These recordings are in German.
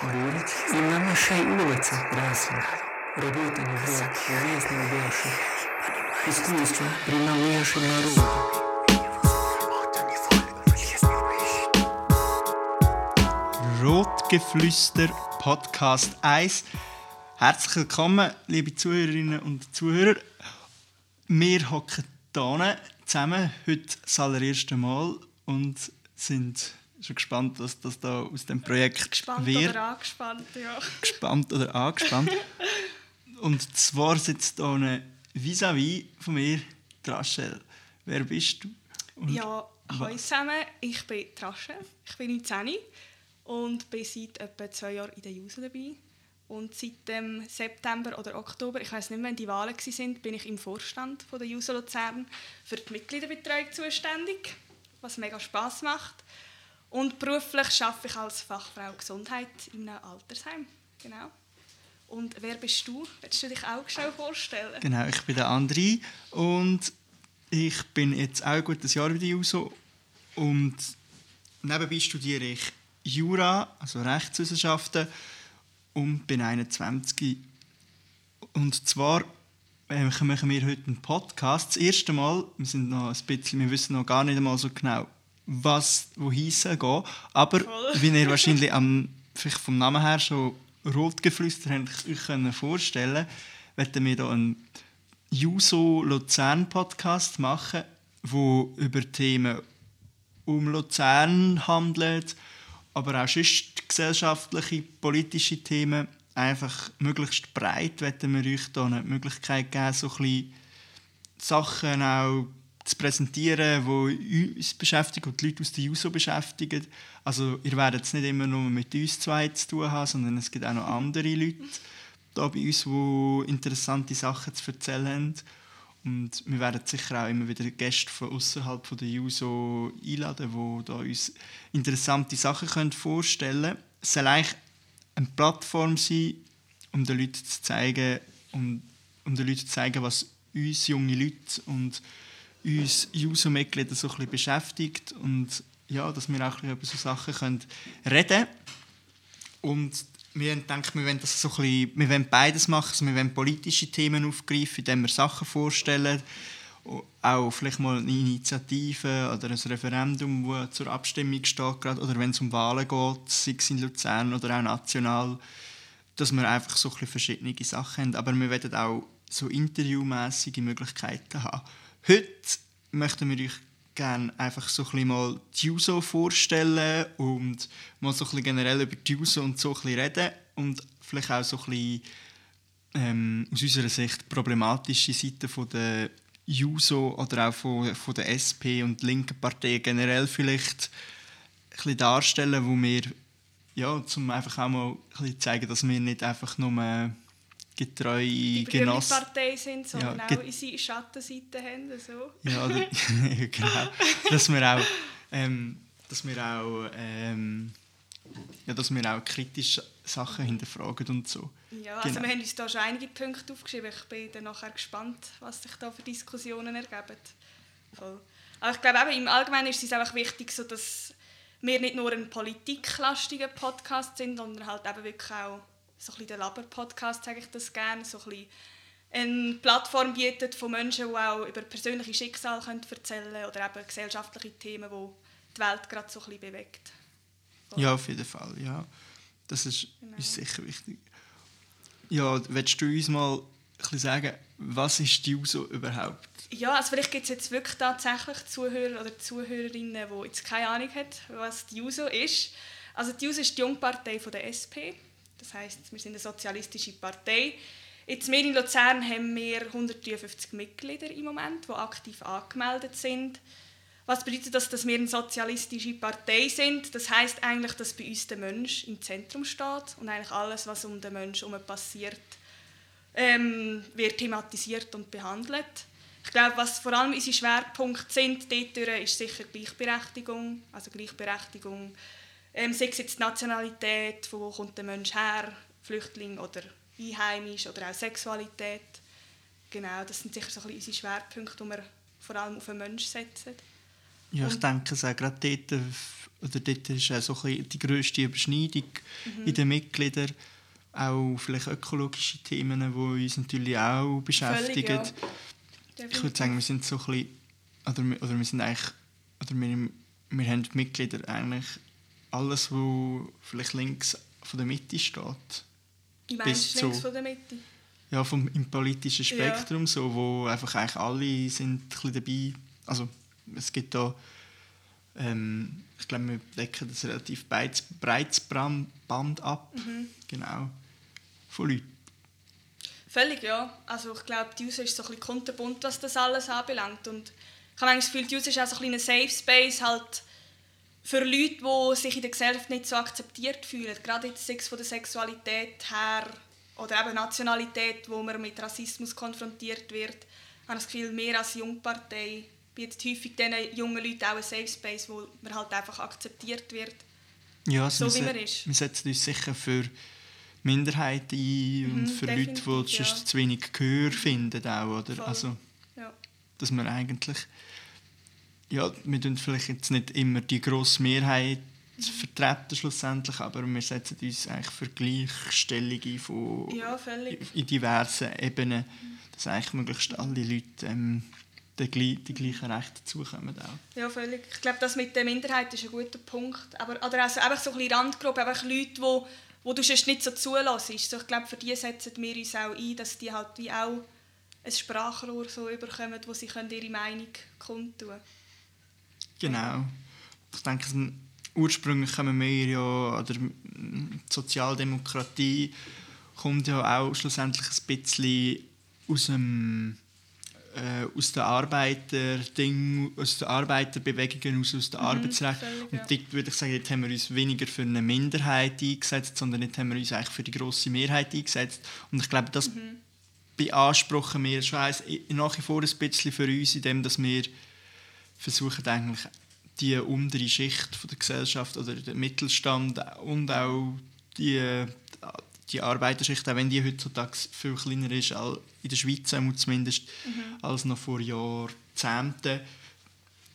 Будет и на нашей улице красен. Работа не враг, известный больше. Искусство принадлежит народу. Rotgeflüster Podcast 1. Herzlich willkommen, liebe Zuhörerinnen und Zuhörer. Wir hocken hier zusammen, heute das allererste Mal und sind schon gespannt, was das da aus dem Projekt Gespannt wird. oder angespannt, ja. gespannt oder angespannt. Und zwar sitzt hier vis-à-vis von mir, die Rachel. Wer bist du? Und Ja, hallo zusammen, ich bin Trasche, ich bin 19 und bin seit etwa zwei Jahren in der JUSO dabei. Und seit dem September oder Oktober, ich weiß nicht mehr, wann die Wahlen waren, bin ich im Vorstand von der JUSO Luzern für die Mitgliederbetreuung zuständig, was mega Spaß macht. Und beruflich arbeite ich als Fachfrau Gesundheit in einem Altersheim. Genau. Und wer bist du? Willst du dich auch schnell vorstellen? Genau, ich bin der André und ich bin jetzt auch ein gutes Jahr bei der JUSO und nebenbei studiere ich Jura, also Rechtswissenschaften und bin 21. Und zwar äh, machen wir heute einen Podcast. Das erste Mal, wir, sind noch ein bisschen, wir wissen noch gar nicht einmal so genau, was wohin gehen. Aber wie ihr wahrscheinlich am, vielleicht vom Namen her schon Rotgeflüster habt euch können vorstellen werden wir hier einen Juso Luzern Podcast machen, wo über Themen um Luzern handelt, aber auch sonst gesellschaftliche, politische Themen. Einfach möglichst breit werden wir euch hier eine Möglichkeit geben, so ein bisschen Sachen auch zu präsentieren, die uns beschäftigen und die Leute aus der JUSO beschäftigen. Also ihr werdet es nicht immer nur mit uns zwei zu tun haben, sondern es gibt auch noch andere Leute da bei uns, die interessante Sachen zu erzählen haben. Und wir werden sicher auch immer wieder Gäste von außerhalb der JUSO einladen, die da uns interessante Sachen vorstellen können. Es soll eigentlich eine Plattform sein, um den Leuten zu zeigen, um, um den Leuten zu zeigen, was uns junge Leute und uns JUSO-Mitglieder so beschäftigt und ja, dass wir auch über so Sachen können reden und wir denken, wir wollen das so bisschen, wir wollen beides machen, also wir wollen politische Themen aufgreifen, indem wir Sachen vorstellen, auch vielleicht mal eine Initiative oder ein Referendum, das zur Abstimmung steht, gerade, oder wenn es um Wahlen geht, sei es in Luzern oder auch national, dass wir einfach so ein verschiedene Sachen haben. Aber wir werden auch so interviewmäßige Möglichkeiten haben. Heute möchten wir euch gerne einfach so ein bisschen mal die JUSO vorstellen und mal so ein bisschen generell über die JUSO und so ein bisschen reden und vielleicht auch so ein bisschen ähm, aus unserer Sicht problematische Seiten von der JUSO oder auch von, von der SP und linken Parteien generell vielleicht ein bisschen darstellen, wo wir ja, zum einfach auch mal ein bisschen zeigen, dass wir nicht einfach nur getreue die Genossen Partei sind, sondern Ja, auch ge- unsere Schattenseiten haben. So. ja, genau. Dass wir auch, ähm, dass wir auch, ähm, ja, dass wir auch kritisch Sachen hinterfragen und so. Ja, also Genau. wir haben uns da schon einige Punkte aufgeschrieben. Ich bin dann nachher gespannt, was sich da für Diskussionen ergeben. Voll. Aber ich glaube, eben, im Allgemeinen ist es einfach wichtig, so dass wir nicht nur ein politiklastiger Podcast sind, sondern halt eben wirklich auch so ein bisschen der Laber-Podcast, sage ich das gerne, so ein eine Plattform bietet von Menschen, die auch über persönliche Schicksale können erzählen können oder eben gesellschaftliche Themen, die die Welt gerade so ein bisschen bewegt. Ja, auf jeden Fall, ja. Das ist Genau. uns sicher wichtig. Ja, willst du uns mal ein bisschen sagen, was ist die JUSO überhaupt? Ja, also vielleicht gibt es jetzt wirklich tatsächlich Zuhörer oder Zuhörerinnen, die jetzt keine Ahnung haben, was die JUSO ist. Also die JUSO ist die Jungpartei von der SP. Das heißt, wir sind eine sozialistische Partei. Jetzt wir in Luzern haben wir 153 Mitglieder im Moment, die aktiv angemeldet sind. Was bedeutet das, dass wir eine sozialistische Partei sind? Das heißt eigentlich, dass bei uns der Mensch im Zentrum steht und eigentlich alles, was um den Menschen herum passiert, ähm, wird thematisiert und behandelt. Ich glaube, was vor allem unsere Schwerpunkte sind, dort ist sicher Gleichberechtigung. Also Gleichberechtigung, ähm, sei es jetzt die Nationalität, wo kommt der Mensch her, Flüchtling oder einheimisch oder auch Sexualität. Genau, das sind sicher so ein bisschen unsere Schwerpunkte, die wir vor allem auf den Menschen setzen. Ja, ich denke es auch gerade dort, oder dort ist auch so ein die grösste Überschneidung Mhm. in den Mitgliedern. Auch vielleicht ökologische Themen, die uns natürlich auch beschäftigen. Völlig, ja. Ich würde sagen, wir sind so ein bisschen, oder, oder wir sind eigentlich, oder wir, wir haben die Mitglieder eigentlich alles, was vielleicht links von der Mitte steht. Ich meine, bis links zu- von der Mitte. Ja, vom, im politischen Ja. Spektrum, so, wo einfach eigentlich alle sind ein dabei. Also es gibt da, ähm, ich glaube, wir decken das relativ breites, breites Band ab, Mhm. genau, von Leuten. Völlig, ja. Also ich glaube, die User ist so ein bisschen kunterbunt, was das alles anbelangt. Und ich habe manchmal das Gefühl, die User ist auch so ein bisschen ein Safe Space halt für Leute, die sich in der Gesellschaft nicht so akzeptiert fühlen. Gerade jetzt es von der Sexualität her oder eben Nationalität, wo man mit Rassismus konfrontiert wird. Ich habe das Gefühl, wir als Jungpartei bietet häufig diesen jungen Leuten auch einen Safe Space, wo man halt einfach akzeptiert wird. Ja, also So wie man ist. Wir setzen uns sicher für Minderheiten ein und Mhm, für Leute, die definitiv, sonst ja. zu wenig Gehör finden. Auch, oder? Voll. Also, Ja. dass man eigentlich ja, wir tun vielleicht jetzt nicht immer die grosse Mehrheit vertreten schlussendlich, aber wir setzen uns eigentlich für Gleichstellung ein von Ja, in diversen Ebenen, dass eigentlich möglichst alle Leute ähm, die, die gleichen Rechte zukommen auch. Ja, völlig. Ich glaube, das mit der Minderheit ist ein guter Punkt. Aber, oder also einfach so ein bisschen Randgruppe, einfach Leute, wo, wo du sonst nicht so zulässt. So, ich glaube, für die setzen wir uns auch ein, dass die halt wie auch ein Sprachrohr so überkommen, wo sie können ihre Meinung kundtun können. Genau. Ich denke, ursprünglich kommen wir ja, oder die Sozialdemokratie kommt ja auch schlussendlich ein bisschen aus dem äh, aus der Arbeiterding, aus der Arbeiterbewegung, aus, aus der Arbeitsrecht. völlig, Und dort würde ich sagen, jetzt haben wir uns weniger für eine Minderheit eingesetzt, sondern jetzt haben wir uns eigentlich für die grosse Mehrheit eingesetzt. Und ich glaube, das Mhm. beanspruchen wir schon nach wie vor ein bisschen für uns, indem dass wir versuchen eigentlich die untere Schicht von der Gesellschaft oder den Mittelstand und auch die, die Arbeiterschicht, auch wenn die heutzutage viel kleiner ist, in der Schweiz zumindest, als noch vor Jahrzehnten,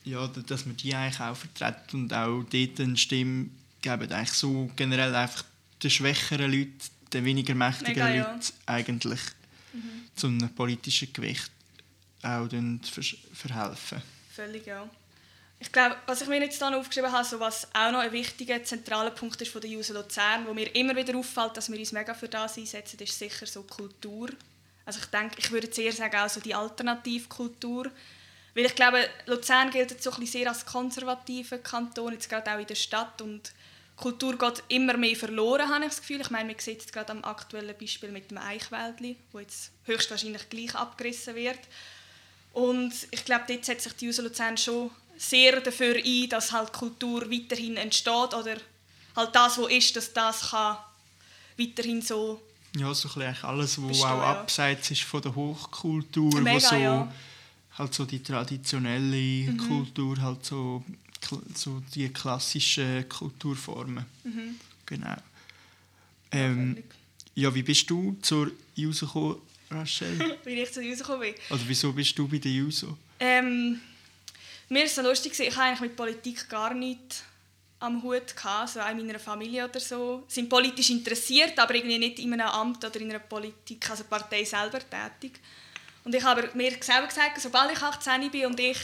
ja, dass wir die eigentlich auch vertreten und auch dort eine Stimme geben, eigentlich so generell einfach den schwächeren Leuten, den weniger mächtigen Mega, ja. Leuten eigentlich zu einem politischen Gewicht auch verhelfen. Völlig, ja. Ich glaube, was ich mir jetzt dann aufgeschrieben habe, so was auch noch ein wichtiger, zentraler Punkt ist von der User Luzern, wo mir immer wieder auffällt, dass wir uns mega für das einsetzen, ist sicher so Kultur. Also ich denke, ich würde eher sagen, auch so die Alternativkultur. Weil ich glaube, Luzern gilt jetzt so ein bisschen sehr als konservativer Kanton, jetzt gerade auch in der Stadt. Und Kultur geht immer mehr verloren, habe ich das Gefühl. Ich meine, man sieht es gerade am aktuellen Beispiel mit dem Eichwäldli, wo jetzt höchstwahrscheinlich gleich abgerissen wird. Und ich glaube, dort setzt sich die User Luzern schon sehr dafür ein, dass halt Kultur weiterhin entsteht oder halt das, was ist, dass das kann weiterhin so Ja, so ein bisschen eigentlich alles, was auch abseits ist von der Hochkultur, Mega, wo so, ja. halt so die traditionelle Mhm. Kultur, halt so, so die klassischen Kulturformen. Mhm. Genau. Ähm, ja, wie bist du zur JUSO gekommen, Rachel? wie ich zu den rausgekommen bin. Oder wieso bist du bei der JUSO? Ähm, mir ist so lustig, ich habe eigentlich mit Politik gar nichts am Hut gehabt, so auch in meiner Familie oder so. Sie sind politisch interessiert, aber irgendwie nicht in einem Amt oder in einer Politik, also Partei selber tätig. Und ich habe mir selber gesagt, sobald ich 18 bin und ich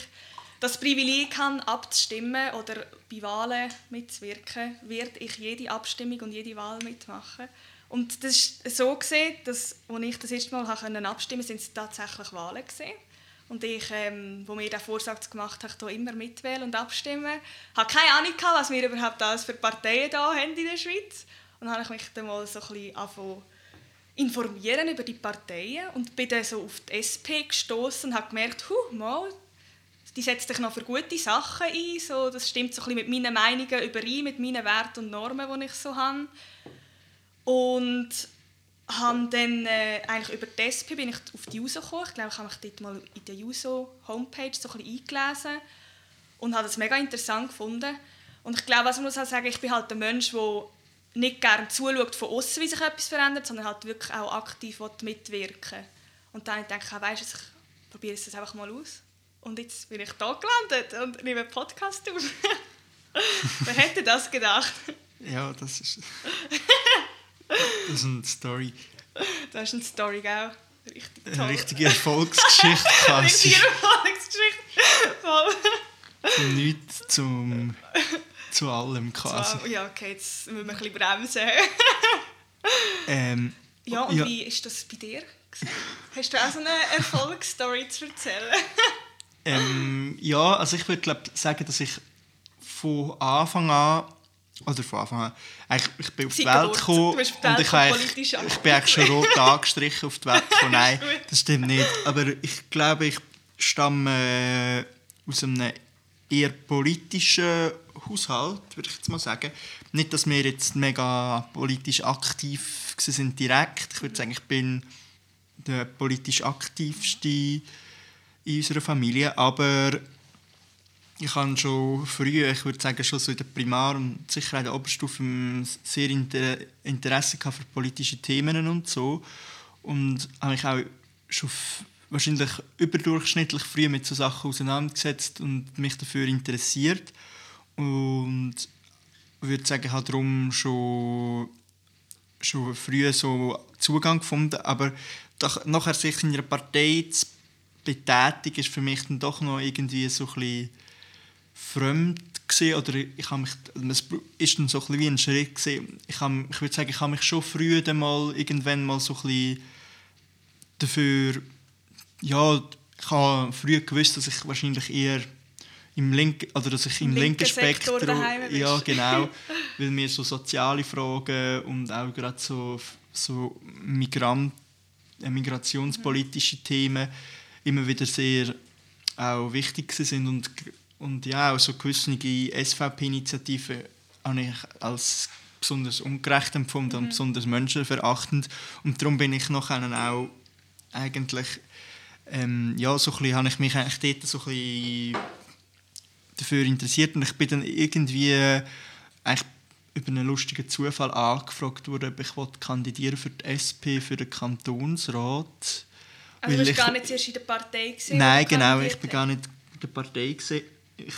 das Privileg habe, abzustimmen oder bei Wahlen mitzuwirken, werde ich jede Abstimmung und jede Wahl mitmachen. Und das ist so gesehen, dass, als ich das erste Mal abstimmen konnte, sind es tatsächlich Wahlen gesehen. Und ich, ähm, wo mir den Vorsatz gemacht habe, hier immer mitwählen und abstimmen, habe keine Ahnung was wir überhaupt alles für Parteien da haben in der Schweiz. Und dann habe ich mich dann mal so ein bisschen angefangen informieren über die Parteien und bin dann so auf die SP gestoßen und habe gemerkt, huh, mal, die setzt sich noch für gute Sachen ein, so, das stimmt so ein bisschen mit meinen Meinungen überein, mit meinen Werten und Normen, die ich so habe. Und habe dann äh, eigentlich über die SP bin ich auf die JUSO gekommen. Ich glaube, ich habe mich dort mal in der JUSO Homepage so ein bisschen eingelesen und habe das mega interessant gefunden. Und ich glaube, was man muss auch sagen, ich bin halt ein Mensch, der nicht gerne zuschaut von außen, wie sich etwas verändert, sondern halt wirklich auch aktiv mitwirken Und dann denke ich, weißt du, ich probiere es einfach mal aus. Und jetzt bin ich da gelandet und nehme einen Podcast auf. Wer hätte das gedacht? Ja, das ist. Das ist eine Story. Das ist eine Story, gell? Richtig toll. Eine richtige Erfolgsgeschichte quasi. Richtige Erfolgsgeschichte. Voll. Von nichts zum. zu allem quasi. So, ja, okay, jetzt müssen wir ein bisschen bremsen. Ähm, Ja, und Ja. wie ist das bei dir? Hast du auch so eine Erfolgsstory zu erzählen? Ähm, ja, also ich würde glaub, sagen, dass ich von Anfang an, oder von Anfang an, ich bin auf die Welt gekommen und ich, eigentlich- ich bin eigentlich schon rot angestrichen auf die Welt gekommen. Nein, das stimmt nicht. Aber ich glaube, ich stamme äh, aus einem eher politischen Haushalt, würde ich jetzt mal sagen. Nicht, dass wir jetzt mega politisch aktiv sind direkt. Ich würde sagen, ich bin der politisch aktivste in unserer Familie, aber ich habe schon früh, ich würde sagen schon so in der Primar- und sicher in der Oberstufe sehr Inter Interesse für politische Themen und so. Und habe mich auch schon wahrscheinlich überdurchschnittlich früh mit so Sachen auseinandergesetzt und mich dafür interessiert. Und würde sagen, ich habe darum schon schon früh so Zugang gefunden, aber doch, nachher sich in einer Partei zu betätigen, ist für mich dann doch noch irgendwie so ein bisschen fremd gewesen, oder ich habe mich, es ist dann so ein bisschen wie ein Schritt gewesen. Ich, habe, ich würde sagen, ich habe mich schon früh dann mal irgendwann mal so ein bisschen dafür, ja, ich habe früh gewusst, dass ich wahrscheinlich eher im linken, oder dass ich im, Im linken linken Spektrum, ja genau, weil mir so soziale Fragen und auch gerade so, so Migrant, äh, migrationspolitische Themen immer wieder sehr auch wichtig sind und, und ja, auch so gewisse SVP-Initiativen habe ich als besonders ungerecht empfunden und besonders menschenverachtend und darum bin ich noch auch eigentlich ähm, ja, so ein bisschen, habe ich mich eigentlich dort so ein bisschen dafür interessiert und ich bin dann irgendwie eigentlich über einen lustigen Zufall angefragt worden, ob ich kandidieren für die SP, für den Kantonsrat. Also Weil du warst gar nicht zuerst in der Partei? Gewesen, Nein, genau, ich bin gar nicht in der Partei. Gewesen. Ich,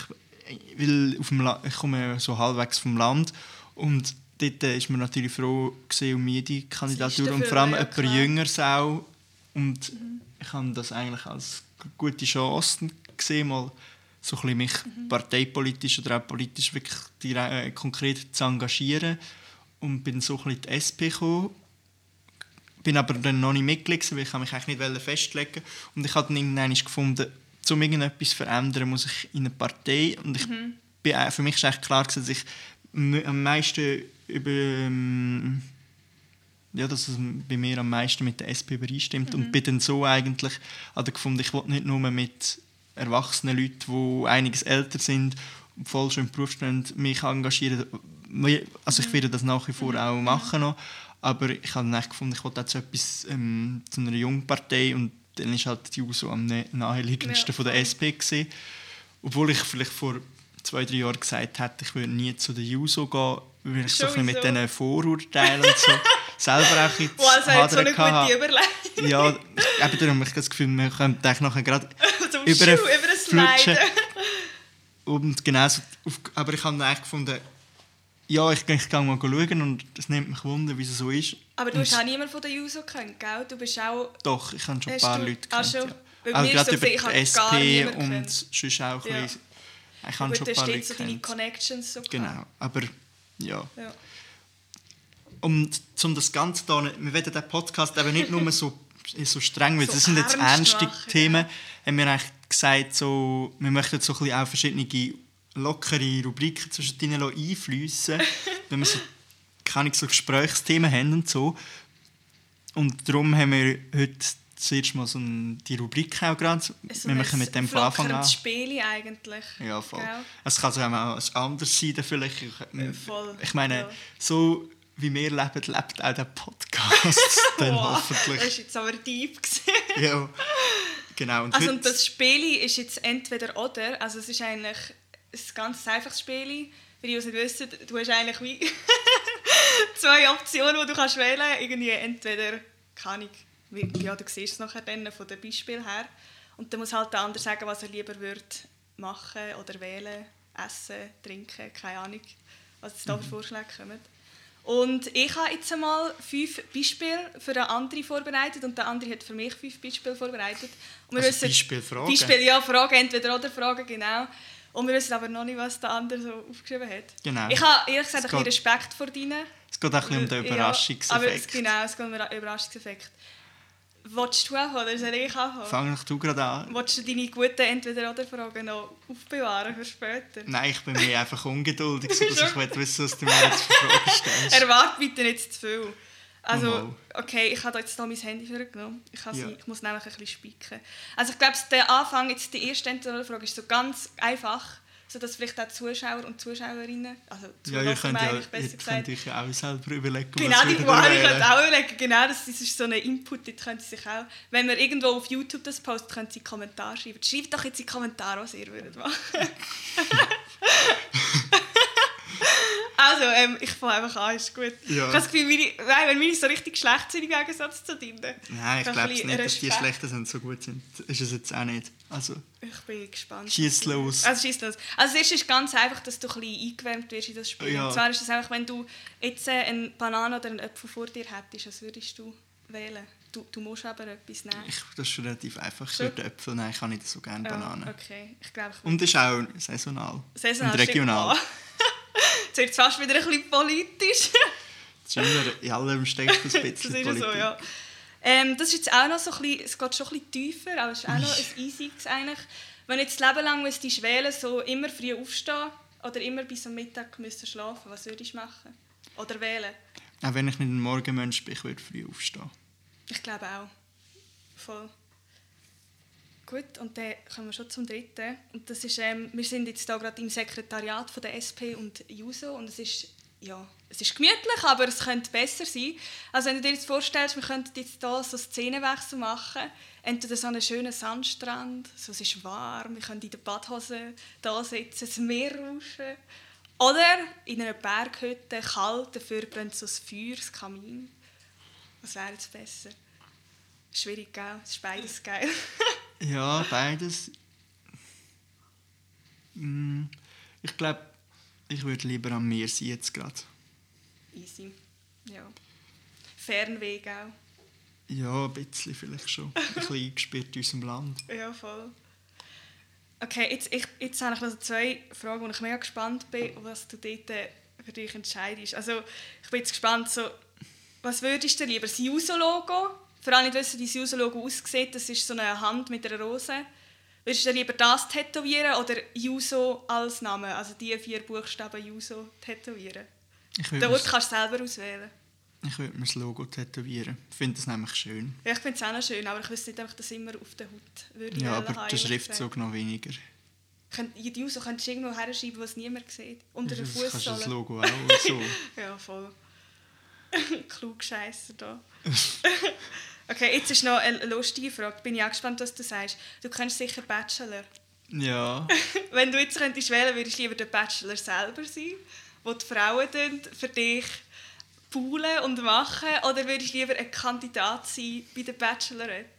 weil auf dem La ich komme so halbwegs vom Land und dort war man natürlich froh gewesen um jede Kandidatur und vor allem ja, jemand klar. Mhm. Jüngeres auch. Und ich habe das eigentlich als gute Chance gesehen, mal so ein bisschen mich Mhm. parteipolitisch oder auch politisch wirklich direkt, äh, konkret zu engagieren und bin so ein bisschen die SP gekommen bin aber dann noch nicht Mitglied, weil ich mich eigentlich nicht festlegen Und ich habe dann irgendwann gefunden, um irgendetwas zu verändern, muss ich in eine Partei. Und ich bin, auch- für mich war klar, gewesen, dass ich am meisten über... ähm, Ja, dass es bei mir am meisten mit der SP übereinstimmt. Und bin dann so eigentlich habe gefunden, ich wollte nicht nur mit erwachsenen Leuten, die einiges älter sind und voll schon im Beruf stehen, mich engagieren. Also ich werde das nach wie vor auch machen noch. Aber ich habe dann gefunden, ich wollte auch zu etwas ähm, zu einer Jungpartei und dann ist halt die USO am naheliegendsten Ja, von der. SP gewesen. Obwohl ich vielleicht vor zwei, drei Jahren gesagt hätte, ich würde nie zu der JUSO gehen, weil ich so ein mit diesen Vorurteilen und so selber auch ein Wow, also hat so eine hadern gute Überleitung. Ja, eben darum habe ich das Gefühl, wir könnten eigentlich nachher gerade Zum über Schuh, über das flutschen. Und genau so, aber ich habe dann eigentlich gefunden, ja, ich, ich gehe mal schauen und es nimmt mich Wunder, wie es so ist. Aber du Und hast auch niemanden von der JUSO gekannt, gell? Du bist auch... Doch, ich habe schon ein paar du- Leute Ah, gekannt. schon? Ja. Auch gerade so über die SP und sonst auch ein Ja. bisschen. Ich habe schon ein paar Leute so deine. Connections so Genau, aber ja. Ja. Und um das Ganze da, wir werden den Podcast eben nicht nur so, so streng, weil So das sind jetzt ernst ernste machen, Themen, haben wir eigentlich gesagt, so, wir möchten so ein bisschen auch verschiedene lockere Rubriken zwischen ihnen einfließen, wenn wir so, keine so Gesprächsthemen haben und so. Und darum haben wir heute zuerst mal so die Rubrik auch gerade. So wir machen mit dem von Anfang an. Spiel eigentlich. Ja, voll. Gell? Es kann so auch mal anders sein, vielleicht. Ich, voll, ich meine, ja. so wie wir leben, lebt auch der Podcast dann Wow, hoffentlich. Das war jetzt aber deep. gewesen. Ja, genau. Und Also und das Spiel ist jetzt entweder oder. Also es ist eigentlich ein ganz einfaches Spiel. Für die, die es nicht wissen, du hast eigentlich wie zwei Optionen, die du kannst wählen kannst. Irgendwie entweder, kann ich, ja, du siehst es nachher dann von dem Beispiel her. Und dann muss halt der andere sagen, was er lieber würde machen oder wählen, essen, trinken, keine Ahnung, was jetzt da für Vorschläge kommen. Und ich habe jetzt einmal fünf Beispiele für einen anderen vorbereitet und der andere hat für mich fünf Beispiele vorbereitet. Und wir Also wissen- Beispiel, Fragen? Beispiel, ja, Fragen, entweder oder Fragen, genau. Und wir wissen aber noch nicht, was der andere so aufgeschrieben hat. Genau. Ich habe ehrlich gesagt Es ein bisschen Respekt vor deinen. Es geht auch ein bisschen um den Ja, Überraschungseffekt. aber es, genau, es geht um den Überraschungseffekt. Willst du anfangen oder soll ich anfangen? Fang doch du gerade an. Willst du deine guten Entweder-oder-Fragen noch aufbewahren für später? Nein, ich bin mir einfach ungeduldig, sodass ich wissen, was du mir jetzt für Fragen stellst. Erwarte bitte nicht zu viel. Also, Mal. Okay, ich habe jetzt hier mein Handy vorgenommen. Ich, habe Ja. sie, ich muss nämlich ein bisschen spicken. Also ich glaube, der Anfang, jetzt die erste Entweder-oder-Frage ist so ganz einfach, sodass vielleicht auch Zuschauer und Zuschauerinnen, also Zuhörer ja, eigentlich ihr besser könnt gesagt, ja auch selber überlegen, Genau, die würdet ihr Frage wählen. könnt auch überlegen. Genau, das ist so ein Input, dort können Sie sich auch... Wenn wir irgendwo auf YouTube das postet, können Sie Kommentare schreiben. Schreibt doch jetzt in die Kommentare, was ihr würdet machen. also, ähm, ich fange einfach an, ist gut. Ja. Ich habe das Gefühl, meine, nein, wenn meine so richtig schlecht sind im Gegensatz zu deinen. Nein, ich glaube nicht, dass die Respekt. schlechten sind, so gut sind. Ist es jetzt auch nicht. Also, Ich bin gespannt. Schieß los. Also schieß los. Also das erste ist ganz einfach, dass du ein bisschen eingewärmt wirst in das Spiel. Ja. Und zwar ist es einfach, wenn du jetzt äh, eine Banane oder einen Apfel vor dir hättest, was würdest du wählen? Du, du musst aber etwas nehmen. ich, das ist relativ einfach. Ich würde Äpfel nehmen, ich habe nicht so gerne Bananen. Ja, okay, ich glaube, ich Und ist auch saisonal. Saisonal Und regional. Jetzt wird es fast wieder ein bisschen politisch. Das ist immer, in allem steckt das ein das bisschen ist Politik. so, ja. Ähm, das ist jetzt auch noch so ein bisschen, es geht schon ein bisschen tiefer, aber es ist auch noch ein easy eigentlich. Wenn du jetzt das Leben lang müsstest wählen, so immer früh aufstehen oder immer bis am Mittag müsstest schlafen, was würdest du machen? Oder wählen? Auch wenn ich nicht ein Morgenmensch bin, ich würde früh aufstehen. Ich glaube auch. Voll. Gut, und dann kommen wir schon zum dritten. Und das ist, ähm, wir sind jetzt da gerade im Sekretariat von der SP und JUSO und es ist, ja, es ist gemütlich, aber es könnte besser sein. Also wenn du dir jetzt vorstellst, wir könnten jetzt hier so Szenenwechsel machen, entweder so einen schönen Sandstrand, so es ist warm, wir können in der Badhose da sitzen, das Meer rauschen. Oder in einer Berghütte, kalt, dafür brennt so das Feuer, das Kamin. Was wäre jetzt besser? Schwierig, gell? Es ist beides geil. Ja, beides. Mm, Ich glaube, ich würde lieber am Meer sein jetzt gerade. Easy. Ja. Fernweg auch. Ja, ein bisschen vielleicht schon. Ein bisschen eingespielt in unserem Land. Ja, voll. Okay, jetzt, ich, jetzt habe ich noch zwei Fragen, wo ich mega gespannt bin, was du dort äh, für dich entscheidest. Also, ich bin jetzt gespannt, so, was würdest du lieber? Das Juso-Logo? Für alle, die nicht wissen, wie das Juso-Logo aussieht, das ist so eine Hand mit einer Rose. Würdest du lieber das tätowieren oder Juso als Name, also die vier Buchstaben Juso tätowieren? Ich Den Ort kannst du selber auswählen. ich würde mir das Logo tätowieren. Ich finde das nämlich schön. Ja, ich finde es auch noch schön, aber ich wüsste nicht, ob ich das immer auf der Haut würde Ja, aber der Schriftzug noch weniger. Die Juso könntest du irgendwo herschreiben, was niemand sieht. Unter der Das kannst du das. Logo auch so. Ja, voll. Klug Scheisser da. okay, jetzt ist noch eine lustige Frage. Bin ich auch gespannt, was du sagst. Du kennst sicher Bachelor. Ja. Wenn du jetzt könntest wählen, würdest du lieber der Bachelor selber sein, wo die Frauen dann für dich poolen und machen, oder würdest du lieber ein Kandidat sein bei der Bachelorette?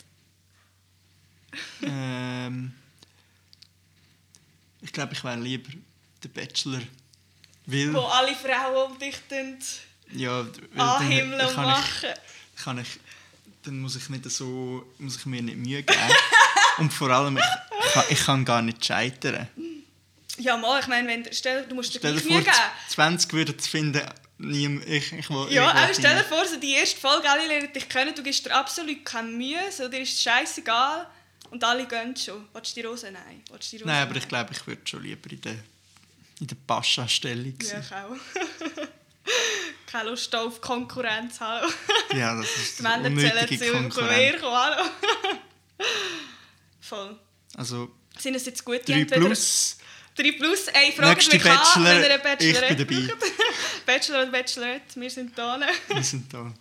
ähm, ich glaube, ich wäre lieber der Bachelor. Weil, Wo alle Frauen um dich dann ja, weil anhimmeln und machen. ich, kann ich, dann muss ich, nicht so, muss ich mir nicht Mühe geben. Und vor allem, ich, kann, ich kann gar nicht scheitern. Ja, mal, ich meine, wenn, stell, du musst dir gleich Mühe geben. 20 würden es finden, nie, ich, ich, will- Ja, auch stell dir vor, so die erste Folge, alle lernen dich kennen, du gibst dir absolut keine Mühe, so, dir ist es scheißegal und alle gehen schon. Willst du die Rose? Nein. Die Rose? Nein, aber ich glaube, ich würde schon lieber in der, in der Pascha-Stellung Ja, sein. ich auch. Keine Lust auf Konkurrenz, hallo. Ja, das ist Die Männer zählen unnötige zu Konkurrenz. hallo. Voll. Also Sind es jetzt gute 3 entweder- plus, 3 plus, ey, fragt Nächste mich an, Bachelor, wenn ihr eine ich Bachelorette bin dabei. Bachelor und Bachelorette, wir sind da. wir sind da.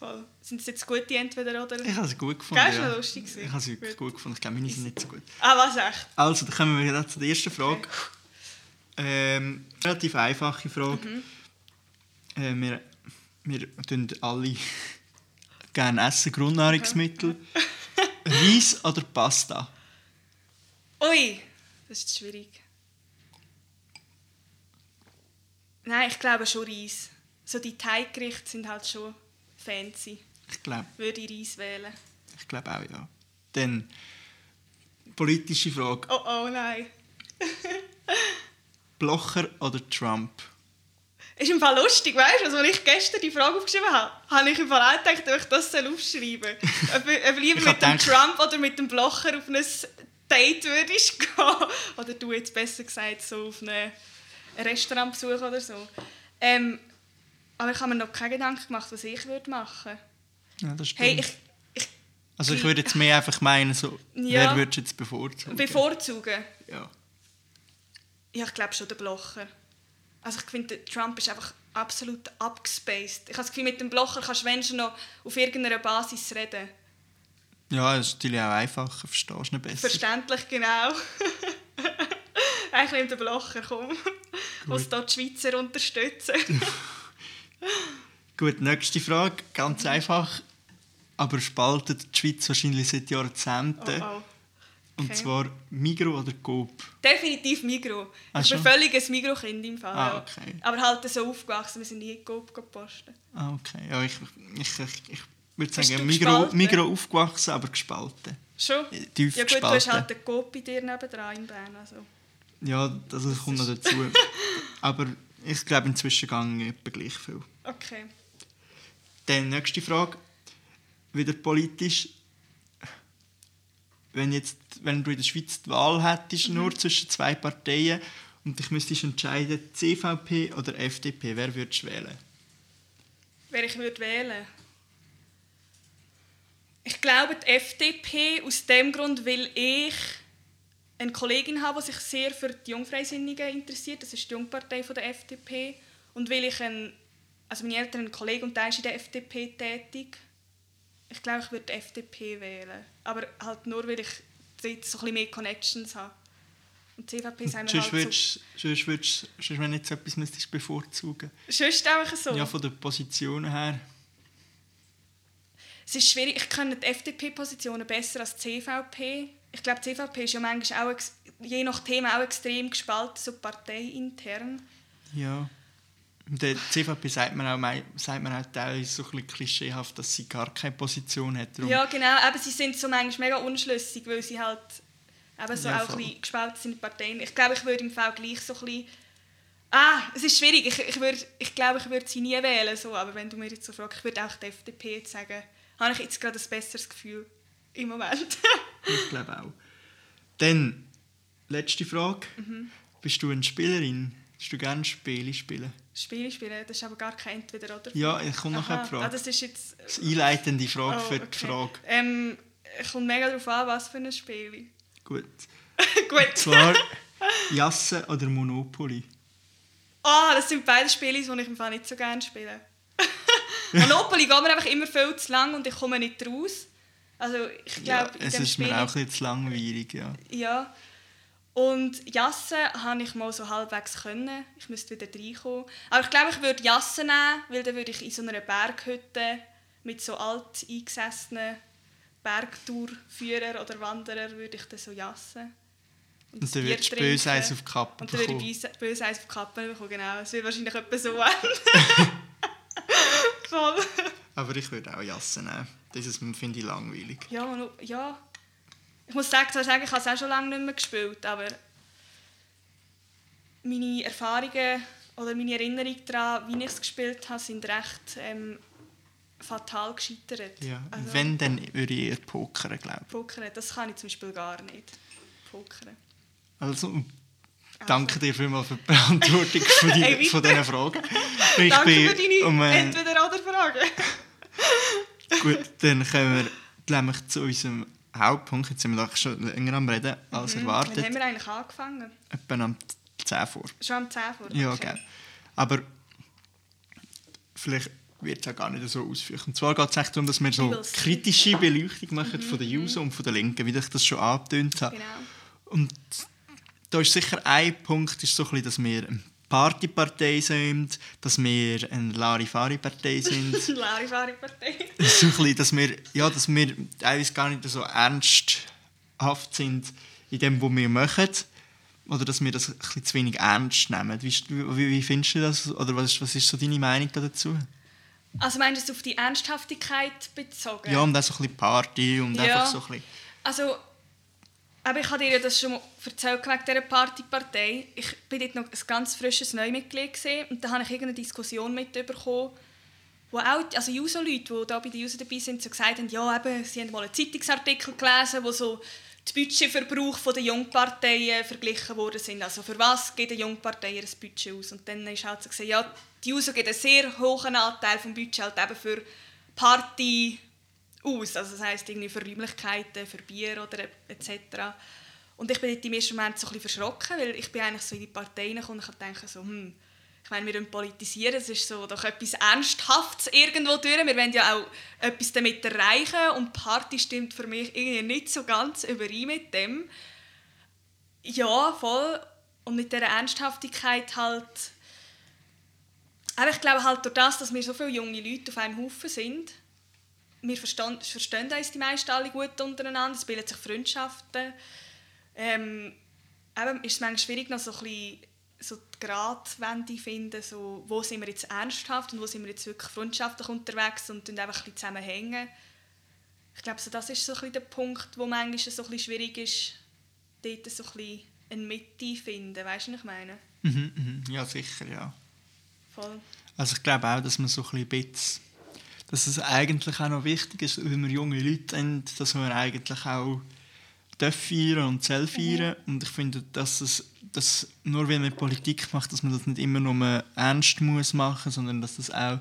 Voll. Sind es jetzt gute entweder oder? Ich habe sie gut gefunden. Gell, ja. lustig gewesen. Ich habe sie wirklich gut gefunden. Ich glaube, meine sind nicht so gut. Ah, was echt? Also, dann kommen wir wieder zu der ersten Frage. Ähm, relativ einfache Frage. Mhm. Äh, wir, wir tun alle gerne essen, Grundnahrungsmittel. Reis oder Pasta? Ui, das ist schwierig. Nein, ich glaube schon Reis. So die Teiggerichte sind halt schon fancy. Ich glaube Würde ich Reis wählen. ich glaub auch, ja. Dann, politische Frage. Oh oh nein. Blocher oder Trump? Ist im Fall lustig, weißt du? Also, als ich gestern die Frage aufgeschrieben habe, habe ich im Fall auch gedacht, ob ich das soll aufschreiben soll. Ob, ob lieber mit dem Trump oder mit dem Blocher auf ein Date würdest gehen. Oder du jetzt besser gesagt so auf einen Restaurantbesuch oder so. Ähm, aber ich habe mir noch keine Gedanken gemacht, was ich würde machen Ja, das stimmt. Hey, ich, ich also ich würde jetzt mehr einfach meinen, so, Ja. wer würdest du jetzt bevorzugen? bevorzuge. ja. Ja, ich glaube schon der Blocher. Also ich finde, Trump ist einfach absolut abgespaced. Ich habe das Gefühl, mit dem Blocher kannst du wenigstens noch auf irgendeiner Basis reden. ja, das ist natürlich auch einfacher, verstehst du nicht besser. Verständlich, genau. Eigentlich nimmt der Blocher, komm. Was hier die Schweizer unterstützen. Gut, nächste Frage, ganz einfach, aber spaltet die Schweiz wahrscheinlich seit Oh, Jahrzehnten. oh. Und okay. zwar Migro oder Coop? Definitiv Migro. Ach ich bin völlig ein Migro-Kind im Fall. Ah, okay. Aber halt so aufgewachsen, wir sind nie Coop gepostet. Ah, okay. Ja, ich, ich, ich, ich würde sagen, du Migro? Migro aufgewachsen, aber gespalten. Schon? Tief Ja gut, du gespalten. hast halt den Coop bei dir nebendran in Bern. Also. Ja, das, das kommt noch dazu. aber ich glaube, inzwischen gehe etwa gleich viel. Okay. Dann nächste Frage, wieder politisch. Wenn, jetzt, wenn du in der Schweiz die Wahl hättest, Mhm. nur zwischen zwei Parteien und dich müsstest entscheiden, CVP oder FDP, wer würdest du wählen? Wer ich würde wählen Ich glaube, die FDP aus dem Grund, weil ich eine Kollegin habe, die sich sehr für die Jungfreisinnigen interessiert. Das ist die Jungpartei von der FDP. Und weil ich ein, also meine Eltern einen Kollegen und der ist in der FDP tätig. Ich glaube, ich würde die FDP wählen. Aber halt nur, weil ich dort so ein bisschen mehr Connections habe. Und die CVP sagen wir Sonst halt so... sonst würdest, sonst wenn du jetzt etwas müsstest bevorzugen Sonst einfach so. Ja, von der Position her. Es ist schwierig. Ich kenne die FDP-Positionen besser als die CVP. Ich glaube, die CVP ist ja manchmal auch je nach Thema auch extrem gespalten, so parteiintern. Ja. Der CVP sagt man auch, sagt man auch teilweise so ein bisschen klischeehaft, dass sie gar keine Position hat. Darum- Ja, genau. Eben, sie sind so manchmal mega unschlüssig, weil sie halt eben so Ja, auch voll. ein bisschen gespalten sind in Parteien. Ich glaube, ich würde im Fall gleich so ein bisschen... Ah, es ist schwierig. Ich, ich, würde, ich glaube, ich würde sie nie wählen, so. aber wenn du mir jetzt so fragst, ich würde auch die FDP jetzt sagen, habe ich jetzt gerade ein besseres Gefühl im Moment. Ich glaube auch. Dann, letzte Frage. Mhm. Bist du eine Spielerin? Würdest du gerne Spiele spielen? Spiele spielen, das ist aber gar kein Entweder-Oder. Ja, ich komme Aha, eine Frage. Ah, das ist jetzt... Das einleitende Frage Oh, für die okay. Frage. Ähm, kommt mega darauf an, was für ein Spiel. Gut. Gut. Und zwar Jasse oder Monopoly? Ah, das sind beide Spiele, die ich im Fall nicht so gerne spiele. Monopoly geht mir einfach immer viel zu lang und ich komme nicht raus. Also ich Ja, glaube, in es ist Spiel... mir auch ein bisschen zu langweilig. Ja. Ja. Und Jassen habe ich mal so halbwegs können. Ich müsste wieder reinkommen. Aber ich glaube, ich würde Jassen nehmen, weil dann würde ich in so einer Berghütte mit so alt eingesessenen Bergtourführer oder Wanderer würde ich dann so jassen. Und das dann würdest du böse Eis auf die Kappe Und dann würde ich böse- Eis auf die Kappe bekommen, genau. Es wird wahrscheinlich etwa so enden. Voll. Aber ich würde auch Jasse nehmen. Das finde ich langweilig. Ja, Manu, ja. Ich muss sagen, zwar sagen, ich habe es auch schon lange nicht mehr gespielt, aber meine Erfahrungen oder meine Erinnerungen daran, wie ich es gespielt habe, sind recht ähm, fatal gescheitert. Ja. Also, Wenn, dann würde ich eher pokern, glaube ich. Pokern, das kann ich zum Beispiel gar nicht. Pokern. Also, danke dir vielmals für die Beantwortung von, die, Hey, von diesen Fragen. Ich Danke bin für deine um, äh, Entweder-Oder-Fragen. Gut, dann kommen wir nämlich zu unserem Hauptpunkt. Jetzt sind wir doch schon länger am Reden als Wann erwartet. haben wir eigentlich angefangen? Etwa am 10 vor. Schon am 10 vor? Ja, gell. Aber vielleicht wird es auch gar nicht so ausführen. Und zwar geht es echt darum, dass wir so kritische Beleuchtung machen von der User und von der Linken, wie ich das schon angetönt habe. Genau. Und da ist sicher ein Punkt, ist so ein bisschen, dass wir Partypartei sind, dass wir eine Larifari-Partei sind. Larifari-Partei. so ein bisschen, dass wir, ja, dass wir teilweise gar nicht so ernsthaft sind in dem, was wir machen. Oder dass wir das ein bisschen zu wenig ernst nehmen. Wie, wie, wie findest du das? Oder was, was ist so deine Meinung dazu? Also meinst du es auf die Ernsthaftigkeit bezogen? Ja, und auch so ein bisschen Party und Ja. einfach so ein bisschen... Also, aber ich habe dir das schon mal erzählt wegen dieser Partypartei. Ich bin dort noch ein ganz frisches Neumitglied gewesen, und da habe ich irgendeine Diskussion mitbekommen, wo auch also Juso-Leute, die da bei den Juso dabei sind, so gesagt haben, ja, eben, sie haben mal einen Zeitungsartikel gelesen, wo so die Budgetverbrauch der Jungparteien verglichen worden sind. Also für was geht eine Jungpartei ihr Budget aus? Und dann ist halt so gesehen, ja, die Juso gibt einen sehr hohen Anteil vom Budget halt eben für Party aus. Also das heisst irgendwie für Räumlichkeiten, für Bier oder etc. Und ich bin dort im ersten Moment so ein verschrocken, weil ich bin eigentlich so in die Partei reingekommen und ich dachte so, hm, ich meine, wir politisieren, es ist so doch etwas Ernsthaftes irgendwo durch. Wir wollen ja auch etwas damit erreichen und Party stimmt für mich irgendwie nicht so ganz überein mit dem. Ja, voll. Und mit dieser Ernsthaftigkeit halt... Aber ich glaube halt durch das, dass wir so viele junge Leute auf einem Haufen sind, wir verstehen, verstehen uns die meisten alle gut untereinander, es bilden sich Freundschaften. Ähm, eben ist es manchmal schwierig, noch so ein bisschen so die Gratwende finden, so, wo sind wir jetzt ernsthaft und wo sind wir jetzt wirklich freundschaftlich unterwegs und einfach ein bisschen zusammenhängen. Ich glaube, so, das ist so ein bisschen der Punkt, wo manchmal so ein bisschen schwierig ist, dort so ein bisschen eine Mitte zu finden. Weißt du, was ich meine? Mhm, mhm. Ja, sicher, ja. Voll. Also ich glaube auch, dass man so ein bisschen, dass es eigentlich auch noch wichtig ist, wenn wir junge Leute haben, dass wir eigentlich auch feiern und soll feiern. Und ich finde, dass es dass nur wenn man Politik macht, dass man das nicht immer nur ernst muss machen, sondern dass das auch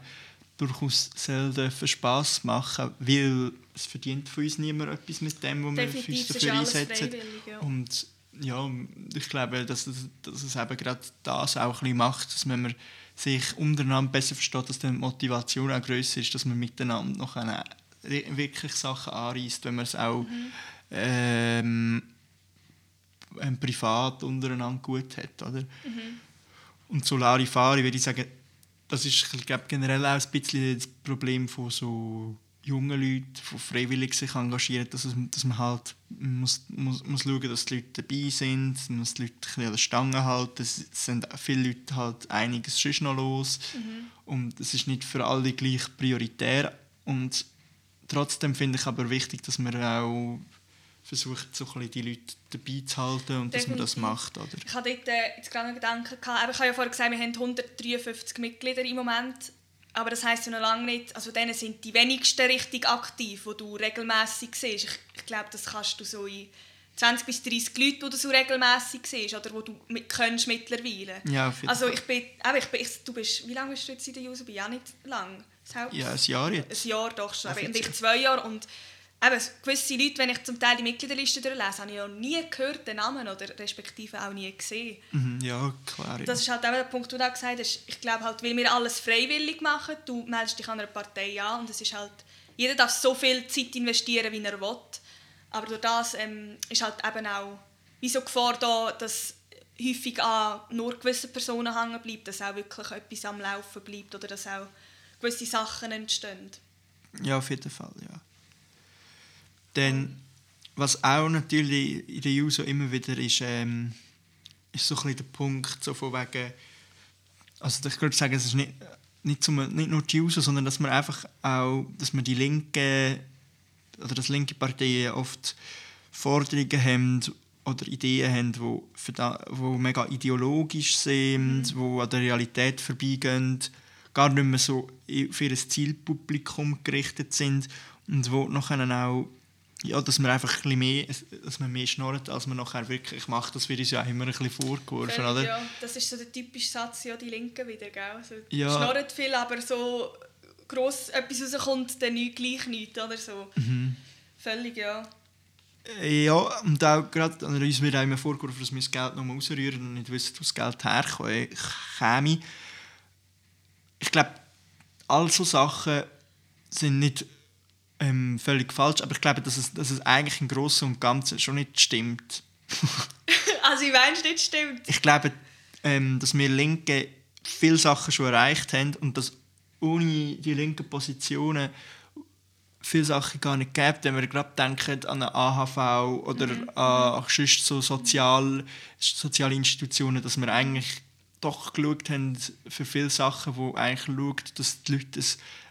durchaus soll dürfen Spass machen, weil es verdient von uns niemand etwas mit dem, was wir für uns Definitiv, dafür einsetzen. Ja. Und ja, ich glaube, dass es, dass es eben gerade das auch ein bisschen macht, dass wenn man sich untereinander besser versteht, dass dann die Motivation auch grösser ist, dass man miteinander noch eine, wirklich Sachen anreißt, wenn man es auch ähm, ähm, privat untereinander gut hat. Oder? Und so Larifari würde ich sagen, das ist ich glaube, generell auch ein bisschen das Problem von so jungen Leuten, die freiwillig sich engagieren, dass, es, dass man halt muss, muss, muss schauen, dass die Leute dabei sind, man muss die Leute ein an der Stange halten. Es sind viele Leute halt einiges sonst noch los und es ist nicht für alle gleich prioritär und trotzdem finde ich aber wichtig, dass man auch versucht, so ein die Leute dabei zu halten und dass man das Definitiv. macht. Oder? Ich hatte dort äh, jetzt gerade noch Gedanken gehabt. Ich habe ja vorher gesagt, wir haben 153 Mitglieder im Moment. Aber das heisst ja noch lange nicht, also denen sind die wenigsten richtig aktiv, die du regelmäßig siehst. Ich, ich glaube, das kannst du so in 20 bis 30 Leute, die du so regelmäßig siehst oder wo du mit, kennst mittlerweile. Ja, Also ich bin, eben, ich bin ich, du bist, wie lange bist du jetzt in der User? Ja nicht lang. Das Haupt- Ja, ein Jahr jetzt. ein Jahr doch schon. Offiziell. ich zwei Jahre. Und eben, gewisse Leute, wenn ich zum Teil die Mitgliederliste durchlese, habe ich ja nie gehört, den Namen oder respektive auch nie gesehen. Mhm, ja, klar. Ja. Das ist halt eben der Punkt, den du da gesagt hast. Ich glaube halt, weil wir alles freiwillig machen, du meldest dich an einer Partei an und es ist halt, jeder darf so viel Zeit investieren, wie er will. Aber durch das ähm, ist halt eben auch wie so Gefahr da, dass häufig an nur gewissen Personen hängen bleibt, dass auch wirklich etwas am Laufen bleibt oder dass auch gewisse Sachen entstehen. Ja, auf jeden Fall, ja. Dann, was auch natürlich in der Juso immer wieder ist, ähm, ist so ein bisschen der Punkt, so von wegen, also ich würde sagen, es ist nicht, nicht, zum, nicht nur die Juso, sondern dass man einfach auch, dass man die linke oder dass linke Parteien oft Forderungen haben oder Ideen haben, die, verda- die mega ideologisch sind, die an der Realität vorbeigehen, gar nicht mehr so für ein Zielpublikum gerichtet sind und wo nachher auch ja, dass man einfach ein bisschen mehr, dass man mehr schnurrt, als man nachher wirklich macht. Das wird uns ja auch immer ein bisschen vorgeworfen, Völlig, oder? Ja, das ist so der typische Satz, ja, die Linken wieder, gell? Also, Ja. Schnorren viel, aber so gross etwas rauskommt, dann nicht, gleich nichts, oder so. Mhm. Völlig, ja. Ja, und auch gerade an uns wird auch immer vorgeworfen, dass wir das Geld noch mal rausrühren und nicht wissen, wo das Geld herkäme. Ich glaube, all so Sachen sind nicht ähm, völlig falsch, aber ich glaube, dass es, dass es eigentlich im Großen und Ganzen schon nicht stimmt. Also, ich meine, es nicht stimmt. Ich glaube, ähm, dass wir Linke viele Sachen schon erreicht haben und dass ohne die linken Positionen viele Sachen gar nicht gäbe, wenn wir gerade denken an eine AHV oder mhm. an sonst so Sozial, soziale Institutionen, dass wir eigentlich doch geschaut haben für viele Sachen, wo eigentlich schaut, dass die Leute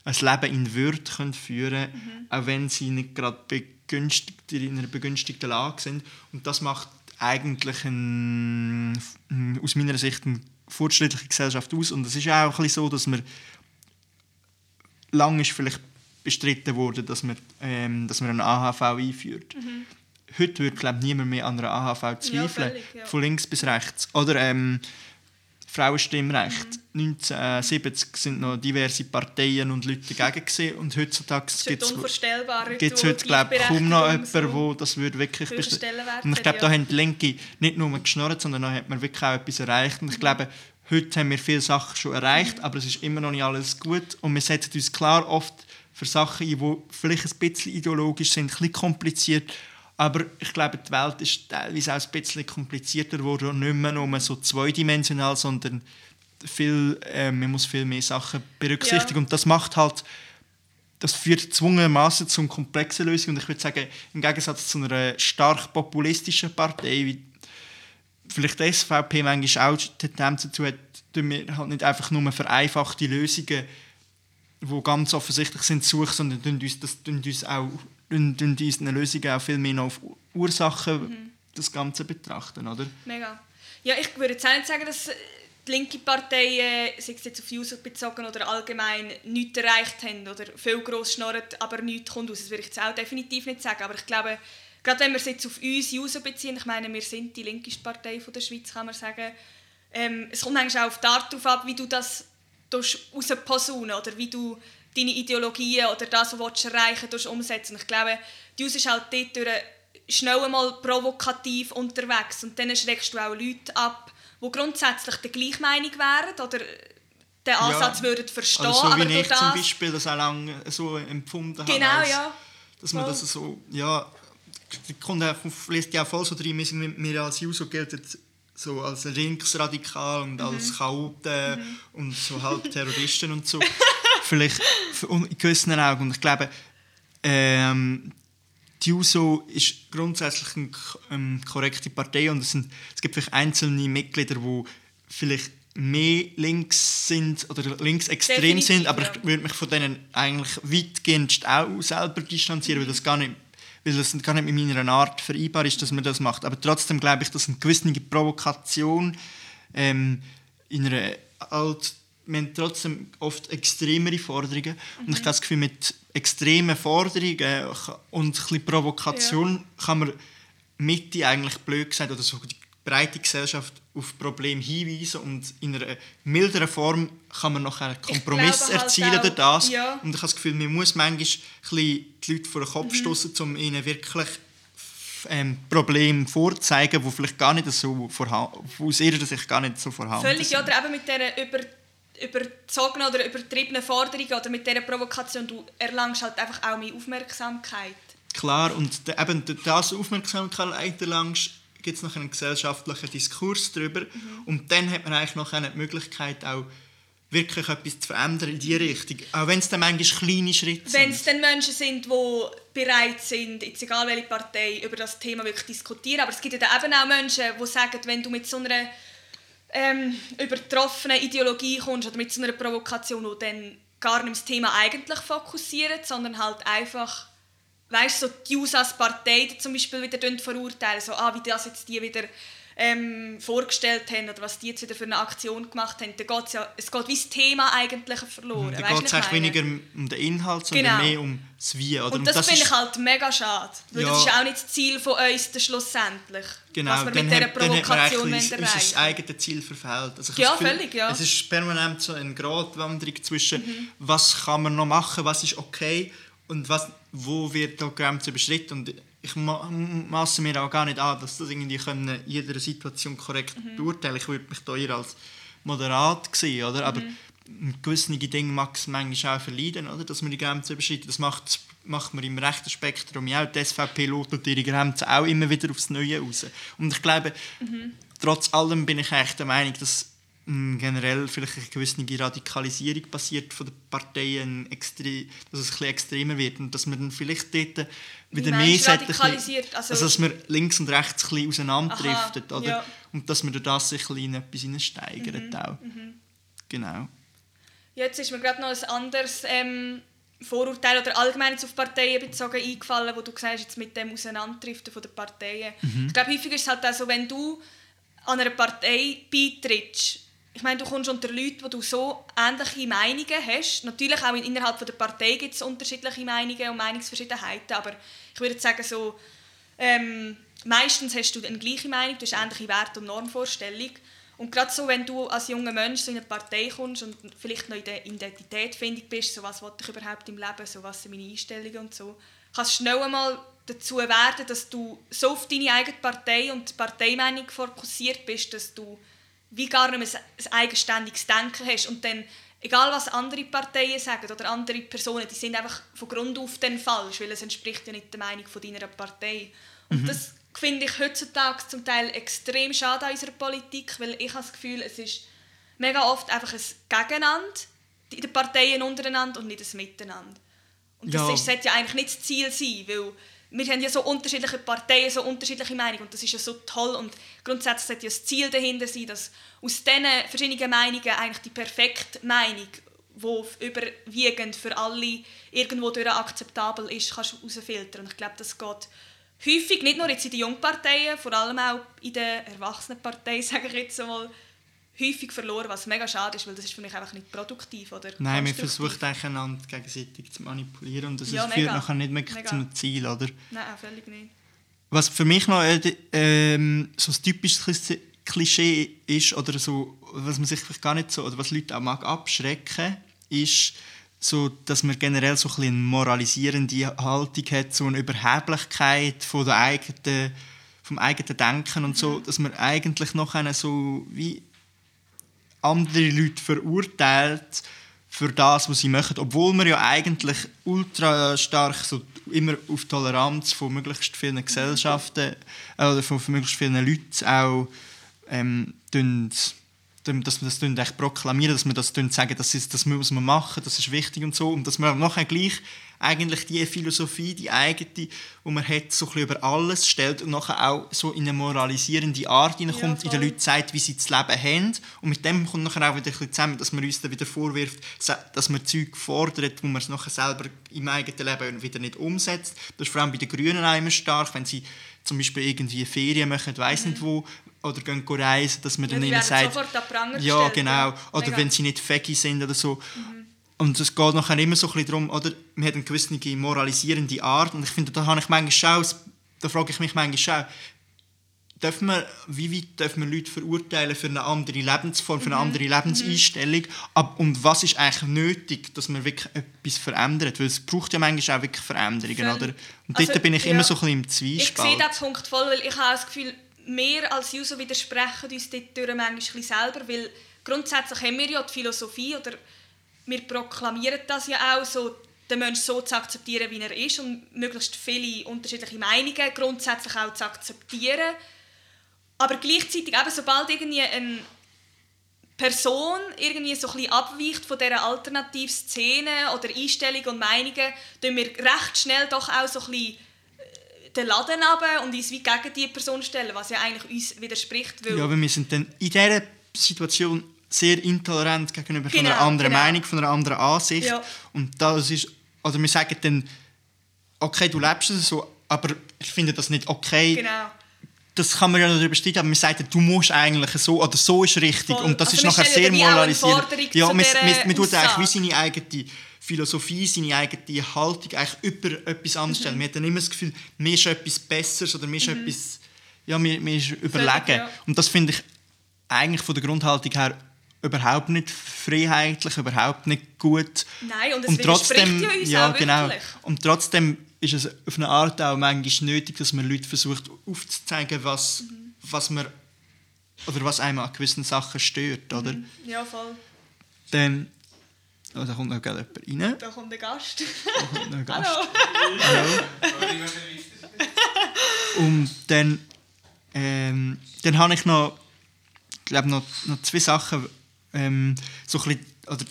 ein, Leben in Würde können führen können, mhm. auch wenn sie nicht gerade begünstigt, in einer begünstigten Lage sind. Und das macht eigentlich ein, aus meiner Sicht eine fortschrittliche Gesellschaft aus. Und es ist auch ein bisschen so, dass man lange ist vielleicht bestritten wurde, dass man, ähm, dass man eine AHV einführt. Mhm. Heute würde glaube niemand mehr an einer AHV zweifeln, ja, völlig, ja. von links bis rechts. Oder ähm, Frauenstimmrecht. Mhm. 1970 sind noch diverse Parteien und Leute dagegen gewesen, und heutzutage gibt es heute glaube kaum noch jemanden, so das würde wirklich. Und ich glaube, ja. da haben die Linke nicht nur geschnurrt, sondern da hat man wirklich auch etwas erreicht. Und ich mhm. glaube, heute haben wir viele Sachen schon erreicht, aber es ist immer noch nicht alles gut und wir setzen uns klar oft für Sachen ein, die vielleicht ein bisschen ideologisch sind, ein bisschen kompliziert. Aber ich glaube, die Welt ist teilweise auch ein bisschen komplizierter geworden und nicht mehr nur so zweidimensional, sondern viel, äh, man muss viel mehr Sachen berücksichtigen. Ja. Und das macht halt, das führt gezwungenermaßen zu komplexen Lösungen. Und ich würde sagen, im Gegensatz zu einer stark populistischen Partei, wie vielleicht die SVP manchmal auch Tendenz dazu hat, tun wir halt nicht einfach nur vereinfachte Lösungen die ganz offensichtlich sind, suchen, sondern tun uns, das tun uns auch tun unsere Lösungen auch viel mehr auf Ursachen mhm. das Ganze betrachten, oder? Mega. Ja, ich würde jetzt auch nicht sagen, dass die linke Parteien, sei es jetzt auf User bezogen oder allgemein, nichts erreicht haben oder viel gross schnorren, aber nichts kommt aus. Das würde ich jetzt auch definitiv nicht sagen. Aber ich glaube, gerade wenn wir es jetzt auf uns User beziehen, ich meine, wir sind die linkeste Partei von der Schweiz, kann man sagen, ähm, es kommt eigentlich auch auf die Art darauf ab, wie du das rausposaunen oder wie du deine Ideologien oder das, was du erreichen willst, umsetzen. Ich glaube, die ist halt dort schnell einmal provokativ unterwegs und dann schreckst du auch Leute ab, die grundsätzlich der gleichen Meinung wären oder den Ansatz ja, würden verstehen. Also so wie ich das, zum Beispiel das auch lange so empfunden genau, habe. Genau, ja. Dass man voll. das so, ja, die ja, fließt ja voll so drin, wir, wir als Juso gelten so als linksradikal und als mhm. Chaoten mhm. und so halb Terroristen und so. Vielleicht in gewissen Augen. Und ich glaube, ähm, die USO ist grundsätzlich eine ähm, korrekte Partei und es, sind, es gibt vielleicht einzelne Mitglieder, die vielleicht mehr links sind oder linksextrem Definitiv, sind, aber ich würde mich von denen eigentlich weitgehend auch selber distanzieren, mhm. weil das gar nicht weil es gar nicht mit meiner Art vereinbar ist, dass man das macht. Aber trotzdem glaube ich, dass eine gewisse Provokation ähm, in einer alt wir haben trotzdem oft extremere Forderungen. Mhm. Und ich habe das Gefühl, mit extremen Forderungen und ein bisschen Provokation ja. kann man Mitte eigentlich blöd gesagt oder so die breite Gesellschaft auf Probleme hinweisen und in einer milderen Form kann man noch einen Kompromiss halt erzielen durch das. Ja. Und ich habe das Gefühl, man muss manchmal die Leute vor den Kopf mhm. stoßen, um ihnen wirklich ähm, Probleme vorzeigen, die vielleicht gar nicht so aus ihrer Sicht gar nicht so vorhanden Völlig, sind. oder eben mit dieser über, überzogenen oder übertriebenen Forderung oder mit dieser Provokation, du erlangst halt einfach auch mehr Aufmerksamkeit. Klar, und eben das Aufmerksamkeit erlangst, gibt es noch einen gesellschaftlichen Diskurs darüber. Mhm. Und dann hat man eigentlich noch eine Möglichkeit, auch wirklich etwas zu verändern in diese Richtung. Auch wenn es dann manchmal kleine Schritte sind. Wenn es dann Menschen sind, die bereit sind, jetzt egal welche Partei, über das Thema wirklich diskutieren. Aber es gibt ja dann eben auch Menschen, die sagen, wenn du mit so einer ähm, übertroffenen Ideologie kommst oder mit so einer Provokation, die dann gar nicht das Thema eigentlich fokussiert, sondern halt einfach weißt, so die USAs-Partei zum Beispiel wieder verurteilen, so, ah, wie das jetzt die wieder ähm, vorgestellt haben oder was die jetzt wieder für eine Aktion gemacht haben, dann geht's ja, es geht wie das Thema eigentlich verloren. Dann geht es eigentlich weniger um den Inhalt, sondern genau. mehr um das Wie. Oder? Und das, das finde ich halt mega schade, weil ja. das ist auch nicht das Ziel von uns schlussendlich, genau. was wir mit dieser Provokation erreichen. Unser, unser eigenes Ziel verfehlt. Also ja, Gefühl, völlig, ja. Es ist permanent so eine Gratwanderung zwischen, mhm. was kann man noch machen, was ist okay und was, wo wird da Grenze überschritten. Und ich maße mir auch gar nicht an, dass das irgendwie können in jeder Situation korrekt mhm. beurteilen Ich würde mich da eher als moderat sehen, oder? Aber mhm. gewisse Dinge mag es manchmal auch verleiden, oder? dass man die Grenzen überschreitet. Das macht, macht man im rechten Spektrum ja auch. Die SVP lotet ihre Grenzen auch immer wieder aufs Neue raus. Und ich glaube, mhm. trotz allem bin ich echt der Meinung, dass generell vielleicht eine gewisse Radikalisierung passiert von den Parteien, extre dass es ein bisschen extremer wird und dass man dann vielleicht dort wieder mehr radikalisiert? Also, also, dass man links und rechts ein bisschen auseinanderdriftet, oder? Ja. Und dass man durch das sich ein bisschen etwas hineinsteigert mhm. auch. Mhm. Genau. Jetzt ist mir gerade noch ein anderes ähm, Vorurteil oder allgemein auf Parteien bezogen eingefallen, wo du gesagt hast, jetzt mit dem Auseinanderdriften der Parteien. Mhm. Ich glaube, häufig ist es halt auch so, wenn du an einer Partei beitrittst, ich meine, du kommst unter Leute, wo du so ähnliche Meinungen hast. Natürlich auch innerhalb der Partei gibt es unterschiedliche Meinungen und Meinungsverschiedenheiten, aber ich würde sagen so, ähm, meistens hast du eine gleiche Meinung, du hast ähnliche Werte und Normvorstellung. Und gerade so, wenn du als junger Mensch so in eine Partei kommst und vielleicht noch in der Identitätfindung bist, so was will ich überhaupt im Leben, so was sind meine Einstellungen und so, kannst schnell einmal dazu werden, dass du so auf deine eigene Partei und die Parteimeinung fokussiert bist, dass du wie gar nicht mehr ein eigenständiges Denken hast und dann egal was andere Parteien sagen oder andere Personen, die sind einfach von Grund auf dann falsch, weil es entspricht ja nicht der Meinung von deiner Partei. Und mhm. das finde ich heutzutage zum Teil extrem schade an unserer Politik, weil ich habe das Gefühl, es ist mega oft einfach ein Gegeneinander in den Parteien untereinander und nicht ein Miteinander. Und das ja. ist, sollte ja eigentlich nicht das Ziel sein, weil wir haben ja so unterschiedliche Parteien, so unterschiedliche Meinungen und das ist ja so toll und grundsätzlich sollte ja das Ziel dahinter sein, dass aus diesen verschiedenen Meinungen eigentlich die perfekte Meinung, die überwiegend für alle irgendwo durch akzeptabel ist, kannst herausfiltern. Und ich glaube, das geht häufig, nicht nur jetzt in den Jungparteien, vor allem auch in den Erwachsenenparteien, sage ich jetzt einmal, häufig verloren, was mega schade ist, weil das ist für mich einfach nicht produktiv oder Nein, man versucht einander gegenseitig zu manipulieren und das ja, führt nachher nicht mehr mega. zum Ziel, oder? Nein, völlig nicht. Was für mich noch äh, äh, so ein typisches Klischee ist oder so, was man sich vielleicht gar nicht so, oder was Leute auch mag abschrecken, ist so, dass man generell so ein eine moralisierende Haltung hat, so eine Überheblichkeit von der eigenen, vom eigenen Denken und so, mhm. dass man eigentlich noch eine so wie andere Leute verurteilt für das, was sie machen, obwohl man ja eigentlich ultra stark so immer auf Toleranz von möglichst vielen Gesellschaften äh, oder von, möglichst vielen Leuten auch ähm, dass wir das echt proklamieren, dass wir das sagen, das, ist, das muss man machen, das ist wichtig und so. Und dass man nachher gleich eigentlich die Philosophie, die eigene, die man hat, so ein über alles stellt und nachher auch so in eine moralisierende Art hineinkommt, ja, in den Leuten sagt, wie sie das Leben haben. Und mit dem kommt nachher auch wieder ein bisschen zusammen, dass man uns dann wieder vorwirft, dass man Zeug fordert, wo man es nachher selber im eigenen Leben wieder nicht umsetzt. Das ist vor allem bei den Grünen auch immer stark, wenn sie zum Beispiel irgendwie Ferien machen, weiß mhm. nicht wo, oder gehen reisen, dass man ja, dann ihnen sagt, ja genau, oder Mega. wenn sie nicht fähig sind oder so. Mhm. Und es geht nachher immer so ein bisschen darum, oder man hat eine gewisse moralisierende Art und ich finde, da habe ich manchmal schon, da frage ich mich manchmal schon, wir, wie weit dürfen wir Leute verurteilen für eine andere Lebensform, für eine mhm. andere Lebenseinstellung? Mhm. Und was ist eigentlich nötig, dass man wirklich etwas verändert? Weil es braucht ja manchmal auch wirklich Veränderungen, oder? Und also, dort bin ich ja, immer so ein bisschen im Zwiespalt. Ich sehe diesen Punkt voll, weil ich habe das Gefühl, wir als User widersprechen uns dort manchmal selber, weil grundsätzlich haben wir ja die Philosophie oder wir proklamieren das ja auch so, den Menschen so zu akzeptieren, wie er ist und möglichst viele unterschiedliche Meinungen grundsätzlich auch zu akzeptieren. Aber gleichzeitig, eben, sobald irgendwie eine Person irgendwie so ein abweicht von dieser Alternativszene oder Einstellungen und Meinungen, tun wir recht schnell doch auch so ein bisschen den Laden runter und uns wie gegen diese Person stellen, was ja eigentlich uns widerspricht. Weil ja, aber wir sind dann in dieser Situation sehr intolerant gegenüber genau, von einer anderen genau. Meinung, von einer anderen Ansicht. Ja. Und das ist, oder wir sagen dann, okay, du lebst es so, aber ich finde das nicht okay. Genau. Das kann man ja darüber streiten, aber wir sagen, du musst eigentlich so, oder so ist richtig. Voll. Und das also ist nachher sehr moralisierend. Ja, man, man, man tut eigentlich wie seine eigene Philosophie, seine eigene Haltung eigentlich über etwas anderes stellen. Mhm. Man hat dann immer das Gefühl, mir ist etwas Besseres oder mir ist mhm. etwas, ja, mir, mir ist überlegen. Ja. Und das finde ich eigentlich von der Grundhaltung her überhaupt nicht freiheitlich, überhaupt nicht gut. Nein, und es und trotzdem, ja, uns ja genau. Und trotzdem ist es auf eine Art auch manchmal nötig, dass man Leute versucht aufzuzeigen, was, mhm. was man oder was einem an gewissen Sachen stört, oder? Mhm. Ja, voll. Dann, oh, da kommt noch gerade jemand rein. Da kommt der Gast. Da kommt noch ein Gast. Hallo. Hallo. Und dann, ähm, dann habe ich noch, glaube noch, noch zwei Sachen, ähm, so ein bisschen, oder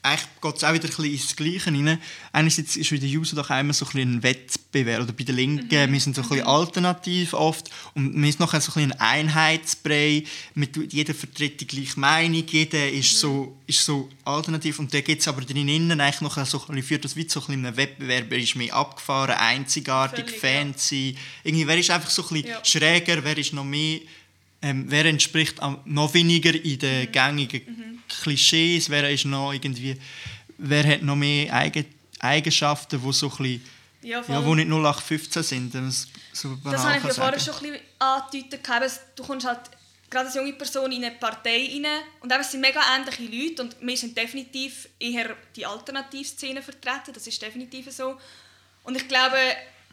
eigentlich geht es auch wieder ein bisschen ins Gleiche rein. Einerseits ist bei den User doch immer so ein, bisschen ein Wettbewerb, oder bei den Linken, wir sind so ein bisschen alternativ oft und wir sind nachher so ein bisschen ein Einheitsbrei, mit jeder vertritt die gleiche Meinung, jeder ist, so, ist so alternativ und da geht es aber drinnen eigentlich noch so ein bisschen, führt das wie so ein bisschen einen Wettbewerb, wer ist mehr abgefahren, einzigartig, Völlig, ja. fancy, irgendwie, wer ist einfach so ein bisschen Ja. schräger, wer ist noch mehr ähm, wer entspricht noch weniger in Mhm. den gängigen Klischees, wer ist noch irgendwie, wer hat noch mehr Eigen Eigenschaften, die so ein bisschen, Ja, ja, wo nicht 0815 sind, es so Das habe ich ja vorher schon ein bisschen angedeutet. Du kommst halt gerade als junge Person in eine Partei rein und eben, es sind mega ähnliche Leute und wir sind definitiv eher die Alternativszene vertreten, das ist definitiv so. Und ich glaube,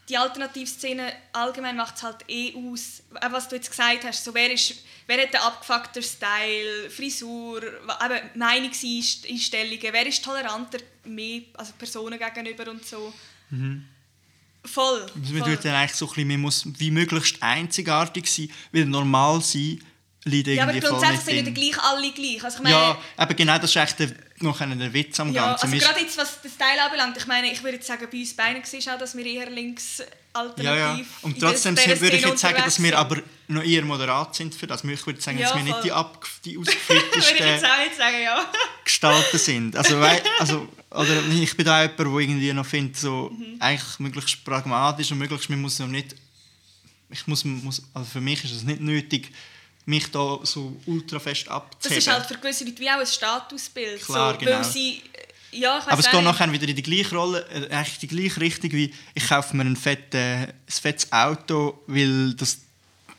die Alternativszene allgemein macht es halt eh aus, auch was du jetzt gesagt hast, so wer, ist, wer hat den abgefuckten Style, Frisur, eben Meinungseinstellungen, wer ist toleranter mehr, also Personen gegenüber und so. Voll. Also Man voll. dann eigentlich so ein bisschen, man muss wie möglichst einzigartig sein, weil normal sein liegt Ja, aber irgendwie voll grundsätzlich nicht sind ja gleich alle gleich. Also ich meine, Ja, eben genau, das ist echt der, noch der Witz am ja, Ganzen. also gerade jetzt, was den Style anbelangt, ich meine, ich würde jetzt sagen, bei uns beiden war auch, dass wir eher links alternativ ja, ja. Und trotzdem dieser würde ich jetzt sagen, dass wir aber noch eher moderat sind für das. Ich würde sagen, Ja, dass wir nicht die, ab, die ausgeflipptesten ja. Gestalten sind. Also, wei- also, oder ich bin da jemand, der irgendwie noch findet, so, Mhm. eigentlich möglichst pragmatisch und möglichst, man muss noch nicht, ich muss, muss, also für mich ist es nicht nötig, mich da so ultra fest Das abzuheben. ist halt für gewisse Leute wie auch ein Statusbild. Klar, so, genau. Sie, ja, ich Aber es geht nachher wieder in die gleiche Rolle, äh, eigentlich die gleiche Richtung wie ich kaufe mir ein, fette, ein fettes Auto, weil das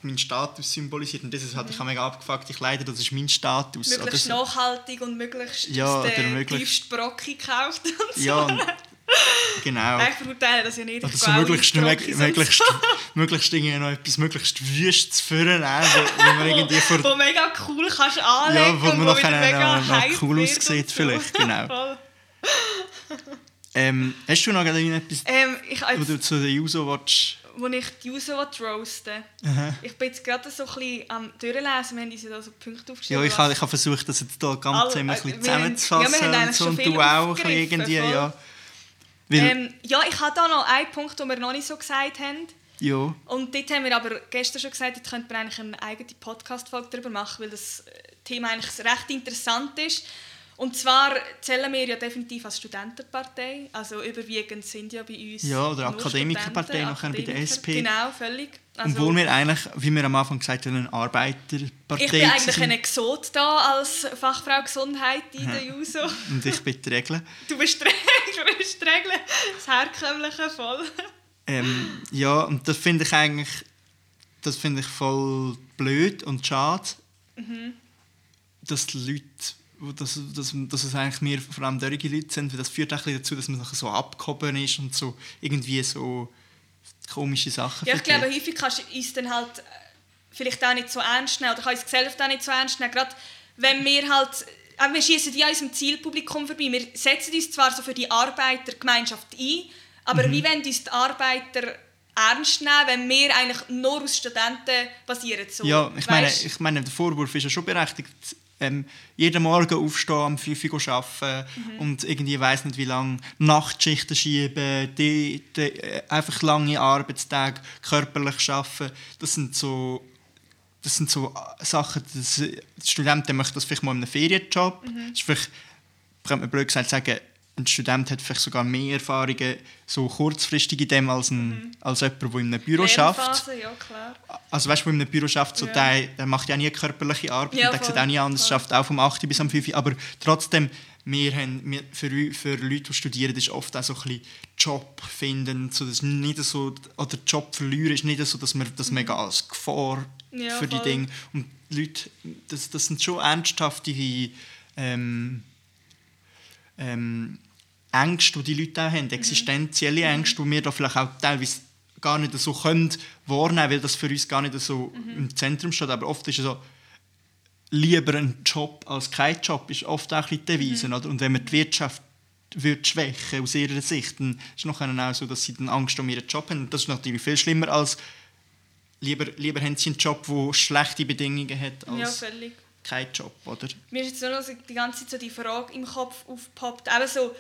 meinen Status symbolisiert. Und das ist halt, ich habe mega abgefuckt, ich leide, das ist mein Status. Mhm. möglichst oder so. nachhaltig und möglichst Ja, aus der möglichst- tiefsten Brocke gekauft. Und so. Ja, und, genau. Ich verurteile das ja nicht. Ich gehe auch möglichst, möglichst, möglichst irgendwie noch etwas möglichst Wüstes führen, wo, wo man irgendwie vor, wo mega cool kannst anlegen Ja, wo man wo wieder mega noch- noch cool aussieht vielleicht, genau. Ähm, Hast du noch etwas, ähm, ich, wo als, du zu den User willst? wo ich die User roasten Aha. Ich bin jetzt gerade so ein bisschen am Durchlesen. Wir haben uns ja da so Punkte Ja, aufgeschrieben. ich was- habe ich habe versucht, das jetzt hier ganz ein äh, zusammenzufassen ja, wir haben eigentlich so, schon viel du auch irgendwie, ja. Ähm, ja, ich habe da noch einen Punkt, den wir noch nicht so gesagt haben. ja, Und dort haben wir aber gestern schon gesagt, dort könnte man eigentlich eine eigene Podcast-Folge darüber machen, weil das Thema eigentlich recht interessant ist. Und zwar zählen wir ja definitiv als Studentenpartei. Also überwiegend sind ja bei uns Ja, oder Akademikerpartei, nachher bei der Akademiker. SP. Genau, völlig. Also, obwohl wir eigentlich, wie wir am Anfang gesagt haben, eine Arbeiterpartei ich bin eigentlich sind. ein Exot da als Fachfrau Gesundheit in der JUSO. Und ich bin die Regel. Du bist streng, du bist streng, das Herkömmliche voll. Ähm, ja, und das finde ich eigentlich, das finde ich voll blöd und schade, Mhm. dass die Leute, wo das, dass, dass es eigentlich mehr vor allem solche Leute sind, weil das führt auch dazu, dass man nachher so abgehoben ist und so irgendwie so komische Sachen Ja, ich vertritt. glaube, häufig kannst du uns dann halt äh, vielleicht auch nicht so ernst nehmen oder kann uns Gesellschaft auch nicht so ernst nehmen. Gerade wenn wir halt, wir schießen an unserem Zielpublikum vorbei. Wir setzen uns zwar so für die Arbeitergemeinschaft ein, aber Mhm. wie wollen uns die Arbeiter ernst nehmen, wenn wir eigentlich nur aus Studenten basieren? So, Ja, ich meine, ich meine, der Vorwurf ist ja schon berechtigt. Ähm, jeden Morgen aufstehen, am 5 Uhr arbeiten Mhm. und irgendwie weiss nicht wie lange Nachtschichten schieben, die, die, äh, einfach lange Arbeitstage, körperlich arbeiten. Das sind so, das sind so äh, Sachen, das, die Studenten möchten das vielleicht mal in einem Ferienjob. Mhm. Das ist vielleicht, könnte man blöd gesagt sagen, ein Student hat vielleicht sogar mehr Erfahrungen so kurzfristig in dem als, ein, als jemand, der in einem Büro schafft. Ja klar. Also weißt du, in einem Büro schafft, so Ja. der, der macht ja nie körperliche Arbeit, Ja, und der sieht voll, auch nie anders, schafft auch vom 8 bis am 5 aber trotzdem, wir haben, wir, für, für Leute, die studieren, ist oft auch so ein bisschen Job finden, so, das ist nicht so, oder Job verlieren ist nicht so, dass man das mega als Gefahr Mhm. Ja, für die voll. Dinge, und die Leute, das, das sind schon ernsthafte ähm, ähm, Ängste, die die Leute auch Mhm. haben, existenzielle Ängste, die wir da vielleicht auch teilweise gar nicht so können wahrnehmen, weil das für uns gar nicht so Mhm. im Zentrum steht. Aber oft ist es so, lieber einen Job als kein Job, ist oft auch ein bisschen die Devise. Oder? Und wenn man die Wirtschaft wird schwächen aus ihrer Sicht, dann ist es nachher auch so, dass sie dann Angst um ihren Job haben. Und das ist natürlich viel schlimmer als lieber, lieber haben sie einen Job, der schlechte Bedingungen hat, Ja, als völlig. kein Job, oder? Mir ist jetzt nur noch die ganze Zeit so die Frage im Kopf aufgepoppt. Eben so,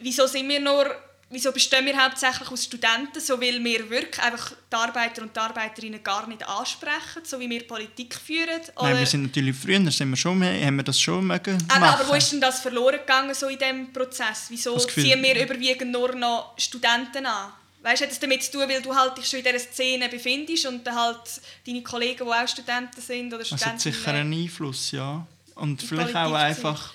wieso sind wir nur, wieso bestehen wir hauptsächlich aus Studenten, so weil wir wirklich einfach die Arbeiter und die Arbeiterinnen gar nicht ansprechen, so wie wir Politik führen? Nein, wir sind natürlich früher sind wir schon mehr, haben wir das schon mögen Aber, machen. aber wo ist denn das verloren gegangen so in diesem Prozess? Wieso ziehen wir überwiegend nur noch Studenten an? Weißt du, hat das damit zu tun, weil du halt dich schon in dieser Szene befindest und dann halt deine Kollegen, die auch Studenten sind oder Das hat sicher einen Einfluss, ja. Und vielleicht Politik auch einfach.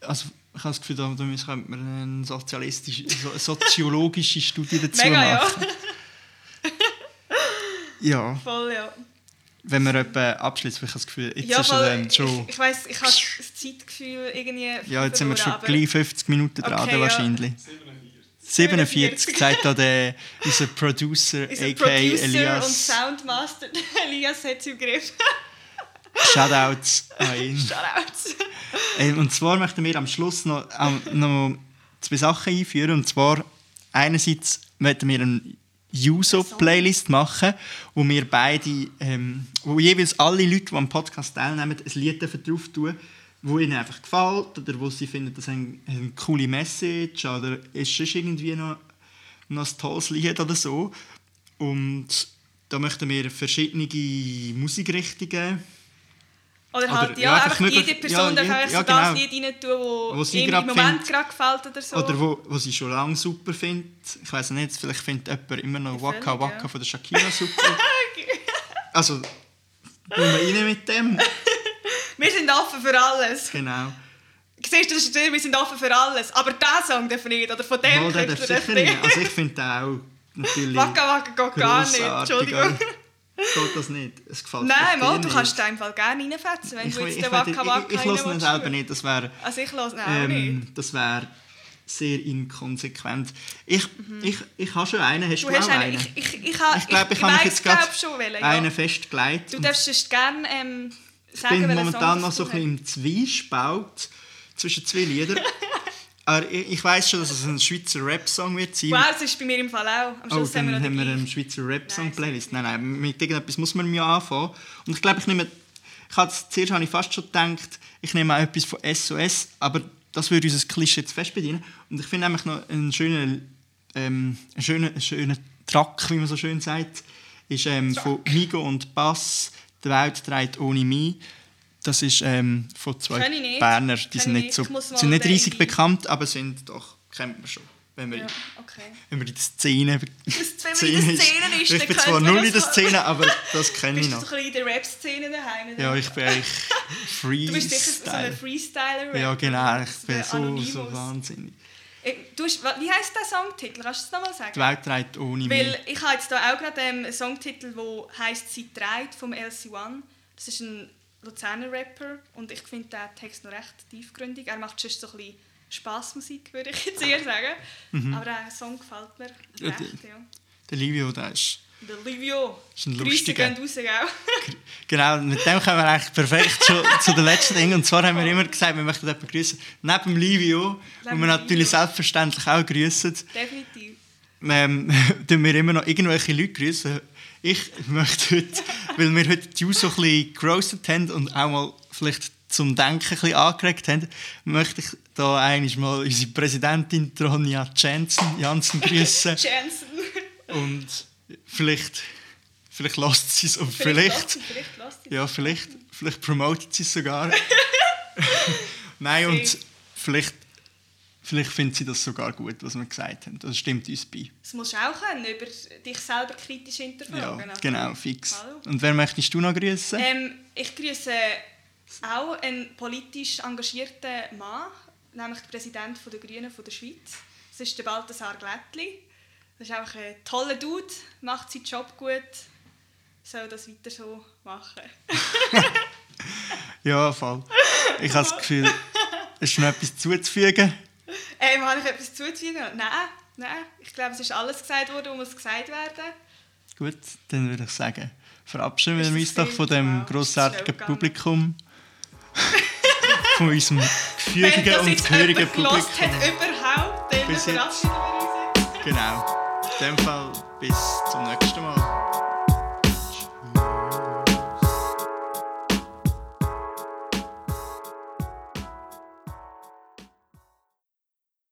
Also, ich habe das Gefühl, da könnte man eine sozialistische, so, soziologische Studie dazu Mega, ja. machen. Ja. Voll, ja. wenn etwa abschließen, weil ich habe das Gefühl, jetzt ja, ist er dann schon. Ich, ich weiss, ich habe das Zeitgefühl irgendwie ja, jetzt sind wir schon aber- gleich 50 Minuten dran, Okay, ja. wahrscheinlich. 47. 47, sagt da der, unser Producer, Unser a.k.a. Producer und Elias. Soundmaster Elias hat es im Griff. Shoutouts an ihn. Shoutouts. Ähm, Und zwar möchten wir am Schluss noch, ähm, noch zwei Sachen einführen. Und zwar einerseits möchten wir eine Juso-Playlist machen, wo wir beide, ähm, wo jeweils alle Leute, die am Podcast teilnehmen, ein Lied drauf tun wo ihnen einfach gefällt oder wo sie finden, das ist eine, eine coole Message oder ist es irgendwie noch, noch ein tolles Lied oder so. Und da möchten wir verschiedene Musikrichtungen Oder halt, Oder- ja, ja, einfach möglich- jede Person ja, darf ja, so das genau. Lied rein tun, wo, Wo sie im Moment gerade gefällt oder so. Oder wo, wo sie schon lange super findet. Ich weiß nicht, vielleicht findet jemand immer noch Ja, Waka Waka ja. von der Shakira super. also, tun wir rein mit dem. Wir sind offen für alles. Genau. Siehst du, das ist wir sind offen für alles. Aber diesen Song darf nicht. Oder von dem Mal, der darf sicher nicht. nicht. Also ich finde auch natürlich Waka Waka geht gar nicht. Entschuldigung. Geht das nicht? Es gefällt Nein, mal, du nicht. kannst den Fall gerne reinfetzen, wenn Ich, du ich, jetzt ich, den ich, Waka Waka ich, ich höre ihn selber nicht. Das wäre Also ich höre ihn auch nicht. ähm, das wäre sehr inkonsequent. Ich, ich, ich habe schon einen. Hast du, Mhm. Du hast auch einen. einen? Ich, ich, ich, ha- Ich glaube, ich, habe weiss, mich jetzt gerade schon welchen, ja. einen festgelegt. Du darfst sonst gerne ähm, sagen, Ich bin momentan noch so ein bisschen im Zwiespalt zwischen zwei Liedern. Aber ich, weiß schon, dass es ein Schweizer Rap-Song wird sein. Wow, das ist bei mir im Fall auch. Am Oh, Schluss dann haben wir haben wir den eine gleichen. Schweizer Rap-Song Nein. Nein, mit irgendetwas muss man ja anfangen. Und ich glaube, ich nehme, ich habe zuerst habe ich fast schon gedacht, ich nehme auch etwas von SOS, aber das würde unser Klischee jetzt fest bedienen. Und ich finde nämlich noch einen schönen, ähm, einen schönen, einen schönen Track, wie man so schön sagt, ist ähm, von Migo und Bass, «Die Welt dreht ohne mich». Das ist ähm, von zwei ich. Berner, die sind ich nicht so. Ich sind nicht riesig bekannt, aber sind doch, kennt man schon, wenn man, Ja, okay. wenn man in der Szene Das, wenn man in der Szene ist, ich dann bin zwar null in der das. Szene, aber das kenne ich Bist du so noch. in der Rap-Szene daheim? Ja, ich bin eigentlich Du bist sicher so ein Freestyle. Freestyler. Ja, genau, ich bin so, so wahnsinnig. Äh, Du hast, wie heisst der Songtitel? Kannst du es nochmal sagen? Die Welt dreht ohne mich. Weil ich habe jetzt da auch gerade ähm, einen Songtitel, der heisst «Sie trägt» vom LC1. Das ist ein Luzerner Rapper und ich finde den Text noch recht tiefgründig. Er macht sonst so ein bisschen Spassmusik, würde ich jetzt eher sagen. Aber der Song gefällt mir Mhm. Ja, recht, ja. Der Livio, der ist... Der Livio. Ist ein Grüße gehen raus, gell? Genau, mit dem kommen wir eigentlich perfekt schon zu den letzten Dingen. Und zwar haben wir immer gesagt, wir möchten jemanden grüßen. Neben dem Livio, wo Neben wir natürlich Livio. selbstverständlich auch grüßen, Definitiv. ähm, tun wir immer noch irgendwelche Leute grüßen. Ich möchte heute, weil wir heute die News so ein bisschen gerostet haben und auch mal vielleicht zum Denken ein bisschen angeregt haben, möchte ich da eigentlich mal unsere Präsidentin Tronja Jansen, Jansen grüßen. Jansen. und vielleicht, vielleicht lässt sie es und Vielleicht. vielleicht, lässt sie- Vielleicht lässt sie ja, vielleicht, vielleicht promotet sie es sogar. Nein, und vielleicht, vielleicht findet sie das sogar gut, was wir gesagt haben. Das stimmt uns bei. Das musst du auch können, über dich selber kritisch Ja, hinterfragen. Also, genau, fix. Hallo. Und wer möchtest du noch grüßen? Ähm, ich grüße auch einen politisch engagierten Mann, nämlich den Präsident der Grünen von der Schweiz. Das ist der Balthasar Glättli. Das ist einfach ein toller Dude, macht seinen Job gut, soll das weiter so machen. Ja, voll. Ich habe das Gefühl, es ist noch etwas zuzufügen. Ähm, habe ich etwas zuzufügen? Nein, nein. Ich glaube, es ist alles gesagt worden, was muss gesagt werden. Gut, dann würde ich sagen, verabschieden wir das uns doch von dem grossartigen. Publikum. von unserem Wenn gefügigen das und gehörigen Publikum. hat überhaupt, dann verabschieden wir uns. Genau. In dem Fall bis zum nächsten Mal.